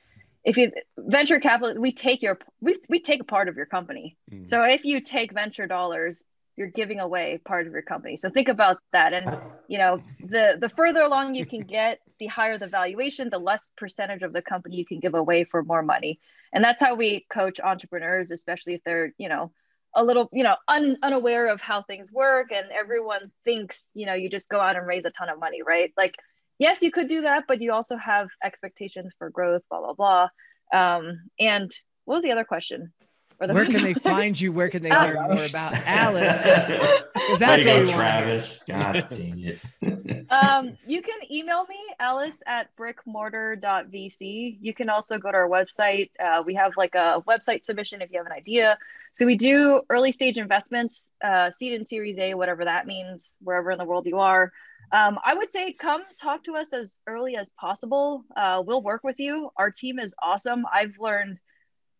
if you venture capital, we take your we we take a part of your company. Mm. So if you take venture dollars, you're giving away part of your company. So think about that. And you know, the the further along you can get, the higher the valuation, the less percentage of the company you can give away for more money. And that's how we coach entrepreneurs, especially if they're, you know, a little you know un, unaware of how things work and everyone thinks you know you just go out and raise a ton of money right? Like yes you could do that but you also have expectations for growth blah blah blah. Um, and what was the other question where can they find you? Where can they learn more about Alice? Because that's what Travis. God dang it. um, you can email me, Alice at brickmortar.vc. You can also go to our website. Uh, we have like a website submission if you have an idea. So we do early stage investments, uh, seed and series A, whatever that means, wherever in the world you are. Um, I would say come talk to us as early as possible. Uh, we'll work with you. Our team is awesome. I've learned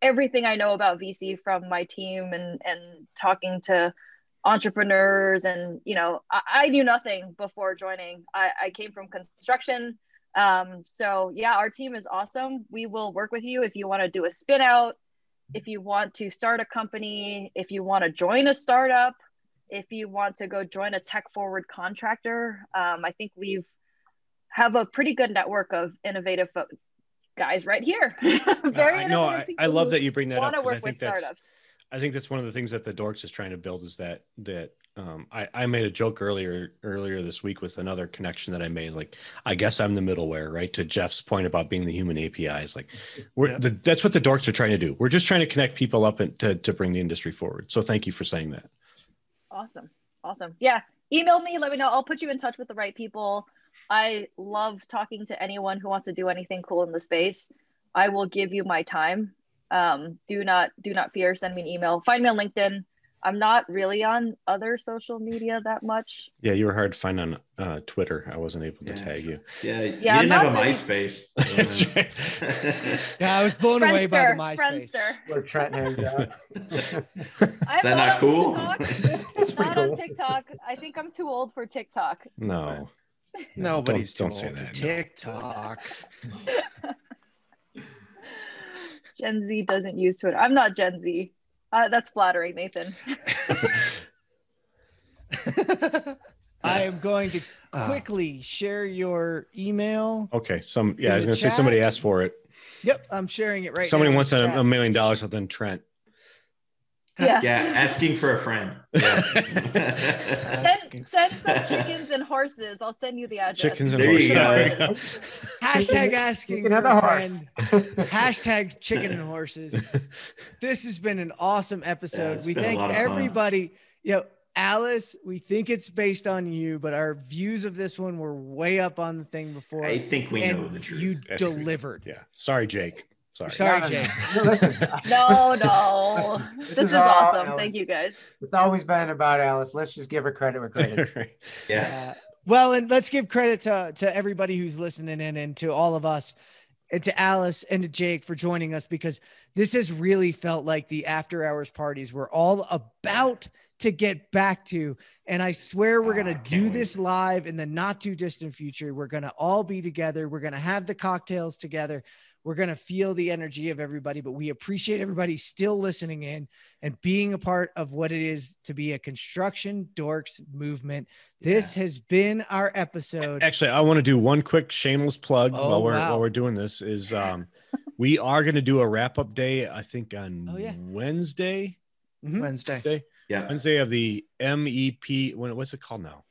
everything I know about VC from my team and and talking to entrepreneurs and you know I, I knew nothing before joining. I, I came from construction. Um, so yeah, our team is awesome. We will work with you if you want to do a spin out, if you want to start a company, if you want to join a startup, if you want to go join a tech forward contractor. Um, I think we've have a pretty good network of innovative folks guys right here. Very uh, no, I, I love that you bring that up. Work I think that's, startups. I think that's one of the things that the dorks is trying to build is that that um, I, I made a joke earlier earlier this week with another connection that I made. Like, I guess I'm the middleware, right? To Jeff's point about being the human APIs. Like, we're yeah. the, that's what the dorks are trying to do. We're just trying to connect people up and to to bring the industry forward. So thank you for saying that. Awesome, awesome. Yeah, email me. Let me know. I'll put you in touch with the right people. I love talking to anyone who wants to do anything cool in the space. I will give you my time. Um, do not do not fear. Send me an email. Find me on LinkedIn. I'm not really on other social media that much. Yeah, you were hard to find on uh, Twitter. I wasn't able to yeah. tag you. Yeah, you yeah, didn't have a really... MySpace. That's right. yeah, I was blown Friendster, away by the MySpace. Friendster. Where Trent hangs out. Is that not cool? it's not cool. on TikTok. I think I'm too old for TikTok. No. Nobody's don't, don't say that. TikTok. Gen Z doesn't use Twitter. I'm not Gen Z. Uh, that's flattering, Nathan. I am going to ah. quickly uh, share your email. Okay. Some yeah, I was gonna chat. say somebody asked for it. Yep, I'm sharing it right now. Somebody wants a, a, million dollars within Trent. Yeah. yeah, asking for a friend. Yeah. send, send some chickens and horses. I'll send you the address. Chickens and there horses. Hashtag asking for a friend. Hashtag chicken and horses. This has been an awesome episode. Yeah, we thank everybody. You know, Alice, we think it's based on you, but our views of this one were way up on the thing before. I think we know the truth. You delivered. Yeah. Sorry, Jake. Sorry. Sorry, Jay. No, listen. no, no. This, this is, is awesome. Alice. Thank you, guys. It's always been about Alice. Let's just give her credit where credit's yeah. Uh, well, and let's give credit to to everybody who's listening in and to all of us and to Alice and to Jake for joining us because this has really felt like the after hours parties were all about to get back to. And I swear we're Ah, going to can't do this live in the not too distant future. We're going to all be together. We're going to have the cocktails together. We're going to feel the energy of everybody, but we appreciate everybody still listening in and being a part of what it is to be a construction dorks movement. This has been our episode. Actually, I want to do one quick shameless plug Oh, while we're wow. while we're doing this. Is um, we are going to do a wrap up day. I think on Oh, yeah. Wednesday. Mhm. Wednesday. Wednesday. Yeah. Wednesday of the MEP. When what's it called now?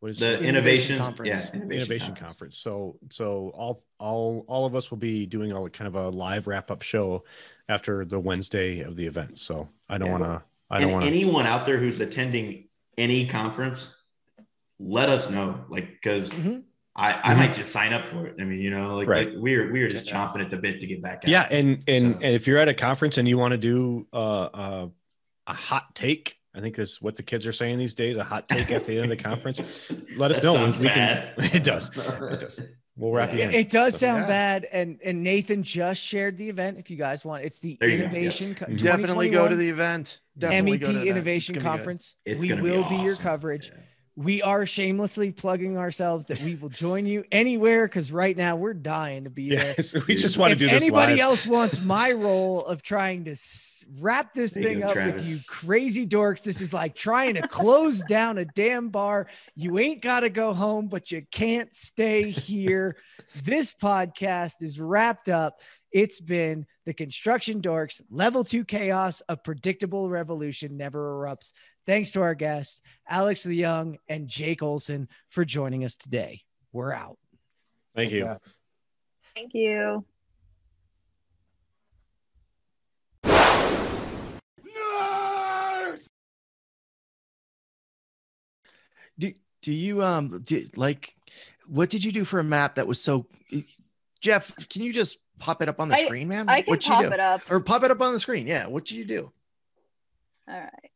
What is The it? innovation, Innovation Conference. Yeah, innovation conference. So so all all all of us will be doing a kind of a live wrap up show after the Wednesday of the event. So I don't Yeah. want to. I don't want anyone out there who's attending any conference, let us know. Like, because Mhm. I, I might just sign up for it. I mean, you know, like, Right. like we're we're just chomping at the bit to get back out. Yeah, and and, So- and if you're at a conference and you want to do uh, uh, a hot take, I think is what the kids are saying these days. A hot take after the end of the conference. Let us That know. sounds We can- it does. It does. We'll wrap you Yeah. in. It, it does So- sound Yeah. bad, and and Nathan just shared the event. If you guys want, it's the There go, Innovation Co- Mhm. Definitely go to the event. Definitely go to MEP. Innovation It's gonna be good. Conference. It's we gonna will be, your coverage. Yeah. We are shamelessly plugging ourselves that we will join you anywhere because right now we're dying to be there. We just want to do this anybody live. else wants my role of trying to wrap this There thing go, up Travis. with you crazy dorks, this is like trying to close down a damn bar. You ain't got to go home, but you can't stay here. this podcast is wrapped up. It's been the Construction Dorks, level two chaos, a predictable revolution never erupts. Thanks to our guests, Alice Leung and Jake Olsen, for joining us today. We're out. Thank you. Thank you. Do, do you um do, like what did you do for a map that was so Jeff, can you just pop it up on the I- screen, man? I can What'd you pop do? it up. Or pop it up on the screen. Yeah. What did you do? All right.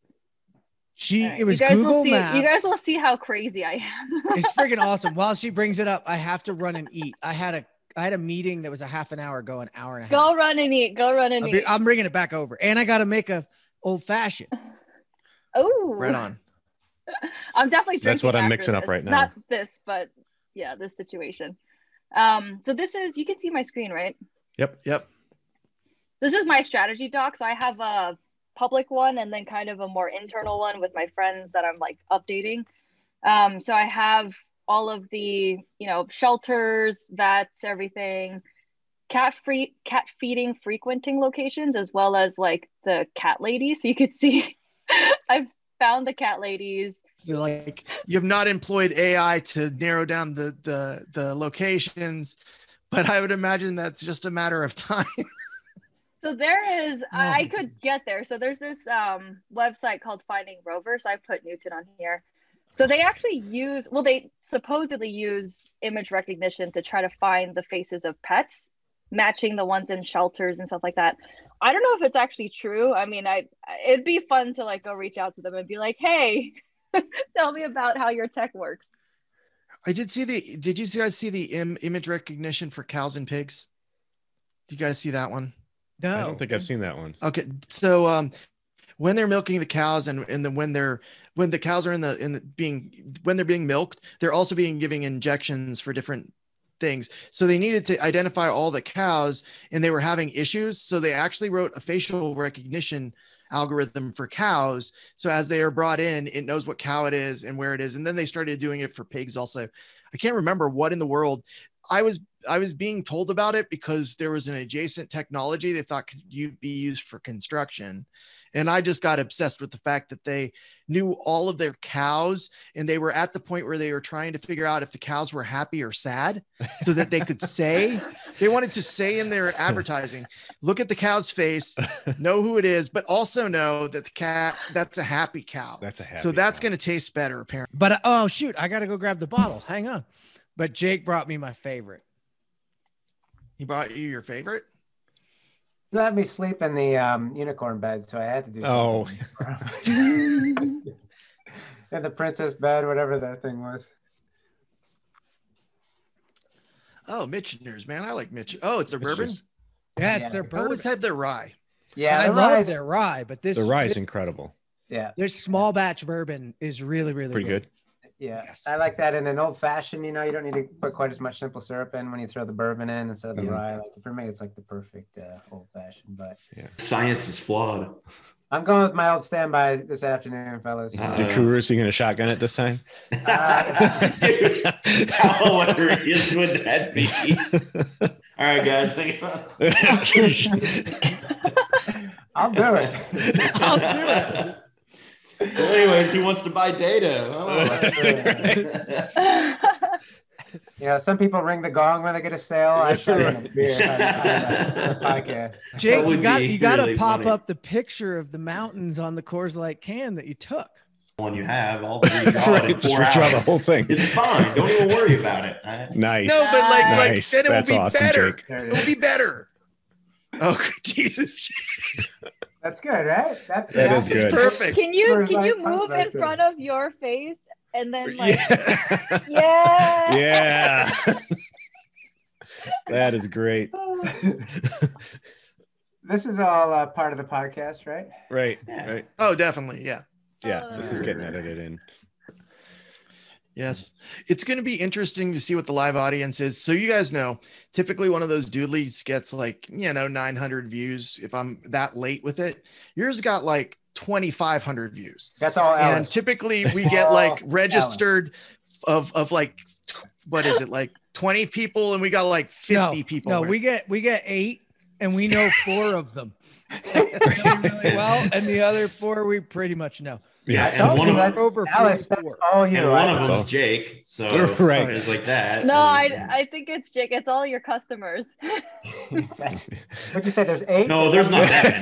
She all right. it was you guys Google will see, Maps. You guys will see how crazy I am. it's freaking awesome. While she brings it up, I have to run and eat. I had a I had a meeting that was a half an hour ago, an hour and a half. Go run and eat. Go run and I'll eat. I'm bringing it back over, and I got to make a old fashioned. oh, Right on. I'm definitely. So that's what I'm after mixing up right now. Not this, but yeah, this situation. Um, so this is you can see my screen, right? Yep. Yep. This is my strategy doc. So I have a public one and then kind of a more internal one with my friends that I'm like updating. Um, so I have all of the, you know, shelters, vets, everything, cat free cat feeding frequenting locations, as well as like the cat ladies. So you could see I've found the cat ladies. They're like you have not employed AI to narrow down the the the locations, but I would imagine that's just a matter of time. So there is, Oh I could get there. So there's this um, website called Finding Rover. So I put Newton on here. So they actually use, well, they supposedly use image recognition to try to find the faces of pets, matching the ones in shelters and stuff like that. I don't know if it's actually true. I mean, I it'd be fun to like go reach out to them and be like, hey, tell me about how your tech works. I did see the. Did you guys see the Im- image recognition for cows and pigs? Do you guys see that one? No, I don't think I've seen that one. Okay, so um, when they're milking the cows and and then when they're when the cows are in the in the being when they're being milked, they're also being giving injections for different things. So they needed to identify all the cows and they were having issues. So they actually wrote a facial recognition algorithm for cows. So as they are brought in, it knows what cow it is and where it is. And then they started doing it for pigs also. I can't remember what in the world I was I was being told about it because there was an adjacent technology they thought could you be used for construction. And I just got obsessed with the fact that they knew all of their cows and they were at the point where they were trying to figure out if the cows were happy or sad so that they could say they wanted to say in their advertising, look at the cow's face, know who it is, but also know that the cat that's a happy cow. That's a happy. so that's cow. going to taste better apparently. But oh shoot, I gotta go grab the bottle. Hang on. But Jake brought me my favorite. He brought you your favorite? Let me sleep in the um, unicorn bed, so I had to do. Oh. something. in the princess bed, whatever that thing was. Oh, Michter's, man. I like Mitch. Oh, it's a bourbon. Yeah, it's Yeah. their bourbon. I always had their rye. Yeah, and I love rye's- their rye, but this The rye is incredible. Yeah, This small batch bourbon is really, really Pretty good. Yeah. Yes. I like that in an old fashioned. You know, you don't need to put quite as much simple syrup in when you throw the bourbon in instead of the Mhm. rye. Like for me, it's like the perfect uh, old fashioned. But yeah. Science is flawed. I'm going with my old standby this afternoon, fellas. Uh, The Coors, you gonna shotgun it this time? Uh, Dude, how hilarious would that be? All right, guys. I'll do it. I'll do it. So, anyways, he wants to buy data? Oh. You know, some people ring the gong when they get a sale. I should have a beer on, on the podcast. Jake, you got you got to really pop funny. up the picture of the mountains on the Coors Light can that you took. One you have, I'll redraw it in Right, just four redraw the whole thing. It's fine. Don't even worry about it. I- Nice. No, but like, like then it will be awesome, better. Jake. It It will be better. Oh Jesus, That's good, right? That's That yeah. is it's perfect. Can you Coors can you move in front of your face and then like Yeah. yeah. yeah. that is great. this is all uh, part of the podcast, right? Right. Yeah. Right. Oh, definitely, yeah. Yeah. This is getting edited in. Yes. It's going to be interesting to see what the live audience is. So you guys know, typically one of those doodlies gets like, you know, 900 views if I'm that late with it. Yours got like 2500 views. That's all. And typically we get like registered of of like what is it? Like 20 people and we got like 50 no, people. No, with- we get we get eight, and we know four of them really, really well, and the other four we pretty much know. Yeah. I and one you of- that, Over Alice. That's 44. all you. And one of know. them's Jake. So Right. it's like that. No, I I think it's Jake. It's all your customers. That's- What'd you say? There's eight. No, there's not that.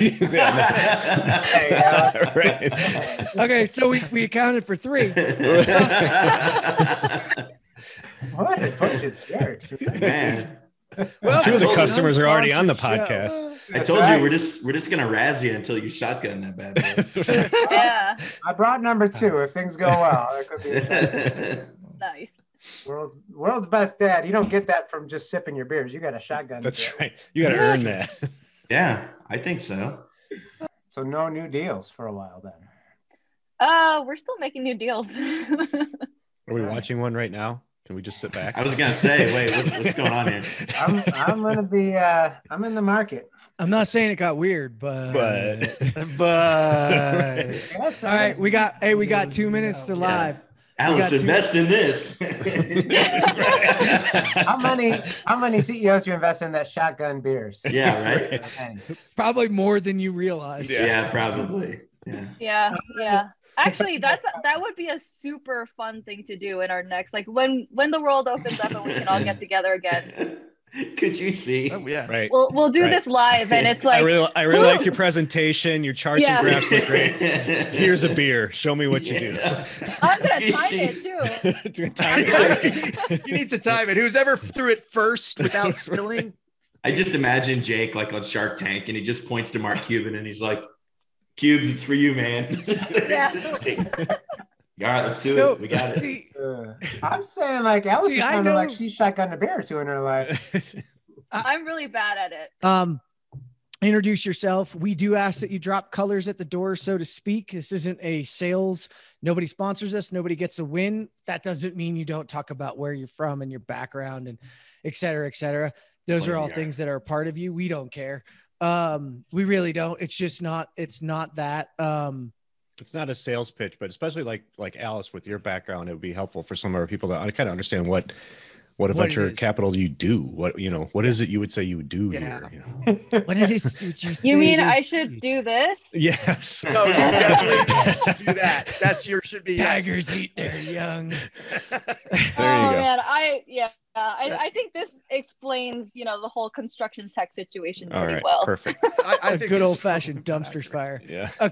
Hey, right. Okay, so we, we accounted for three. What a bunch of jerks. Man, Well, Two of the customers are already on the Sponsored show. podcast. I told you we're just we're just gonna razz you until you shotgun that bad boy. yeah, I brought number two. If things go well, that could be nice. world's world's best dad. You don't get that from just sipping your beers. You got a shotgun. That's do it. right. You got to earn that. yeah, I think so. So no new deals for a while then. Uh, we're still making new deals. Are we watching one right now? Can we just sit back? I was gonna say, wait, what's, what's going on here? I'm I'm gonna be uh I'm in the market. I'm not saying it got weird, but But but Yes, all right, we got hey, we got two minutes to live. Alice, got two- invest in this. how many how many CEOs you invest in that shotgun beers? yeah, right. Probably more than you realize. Yeah, probably. Yeah. yeah, yeah. Actually, that's that would be a super fun thing to do in our next like when when the world opens up and we can all get together again. Could you see? oh yeah. right. We'll we'll do Right. this live and it's like I like really, I really like your presentation. Your charts Yeah. and graphs look great. Here's a beer. Show me what you Yeah. I'm gonna You time see- it too. do. Do a time it. you need to time it. Who's ever threw it first without spilling? I just imagine Jake like on Shark Tank, and he just points to Mark Cuban, and he's like, "Cubes, it's for you, man." Yeah. All right, let's do No, it. We got it. see, Uh, I'm saying like Alice See, is I sounding like know- she's shotgun a beer or two in her life. I'm really bad at it. um, introduce yourself. We do ask that you drop colors at the door, so to speak. This isn't a sales. Nobody sponsors us. Nobody gets a win. That doesn't mean you don't talk about where you're from and your background and et cetera, et cetera. Those are all you things that are part of you. We don't care. Um, we really don't. It's just not. It's not that. Um, it's not a sales pitch, but especially like like Alice with your background, it would be helpful for some of our people to kind of understand what what a What it venture is. capital you do. What you know, what is it you would say you would do Yeah. here? You know? what it is? What you You mean I is? should do this? Yes. Oh, no, you definitely do that. That's your should be yes. Tigers eat their young. There oh you go. man, I yeah, I, I think this explains you know the whole construction tech situation All pretty right. well. Perfect. I, I a think good old fashioned dumpster fire. Yeah. A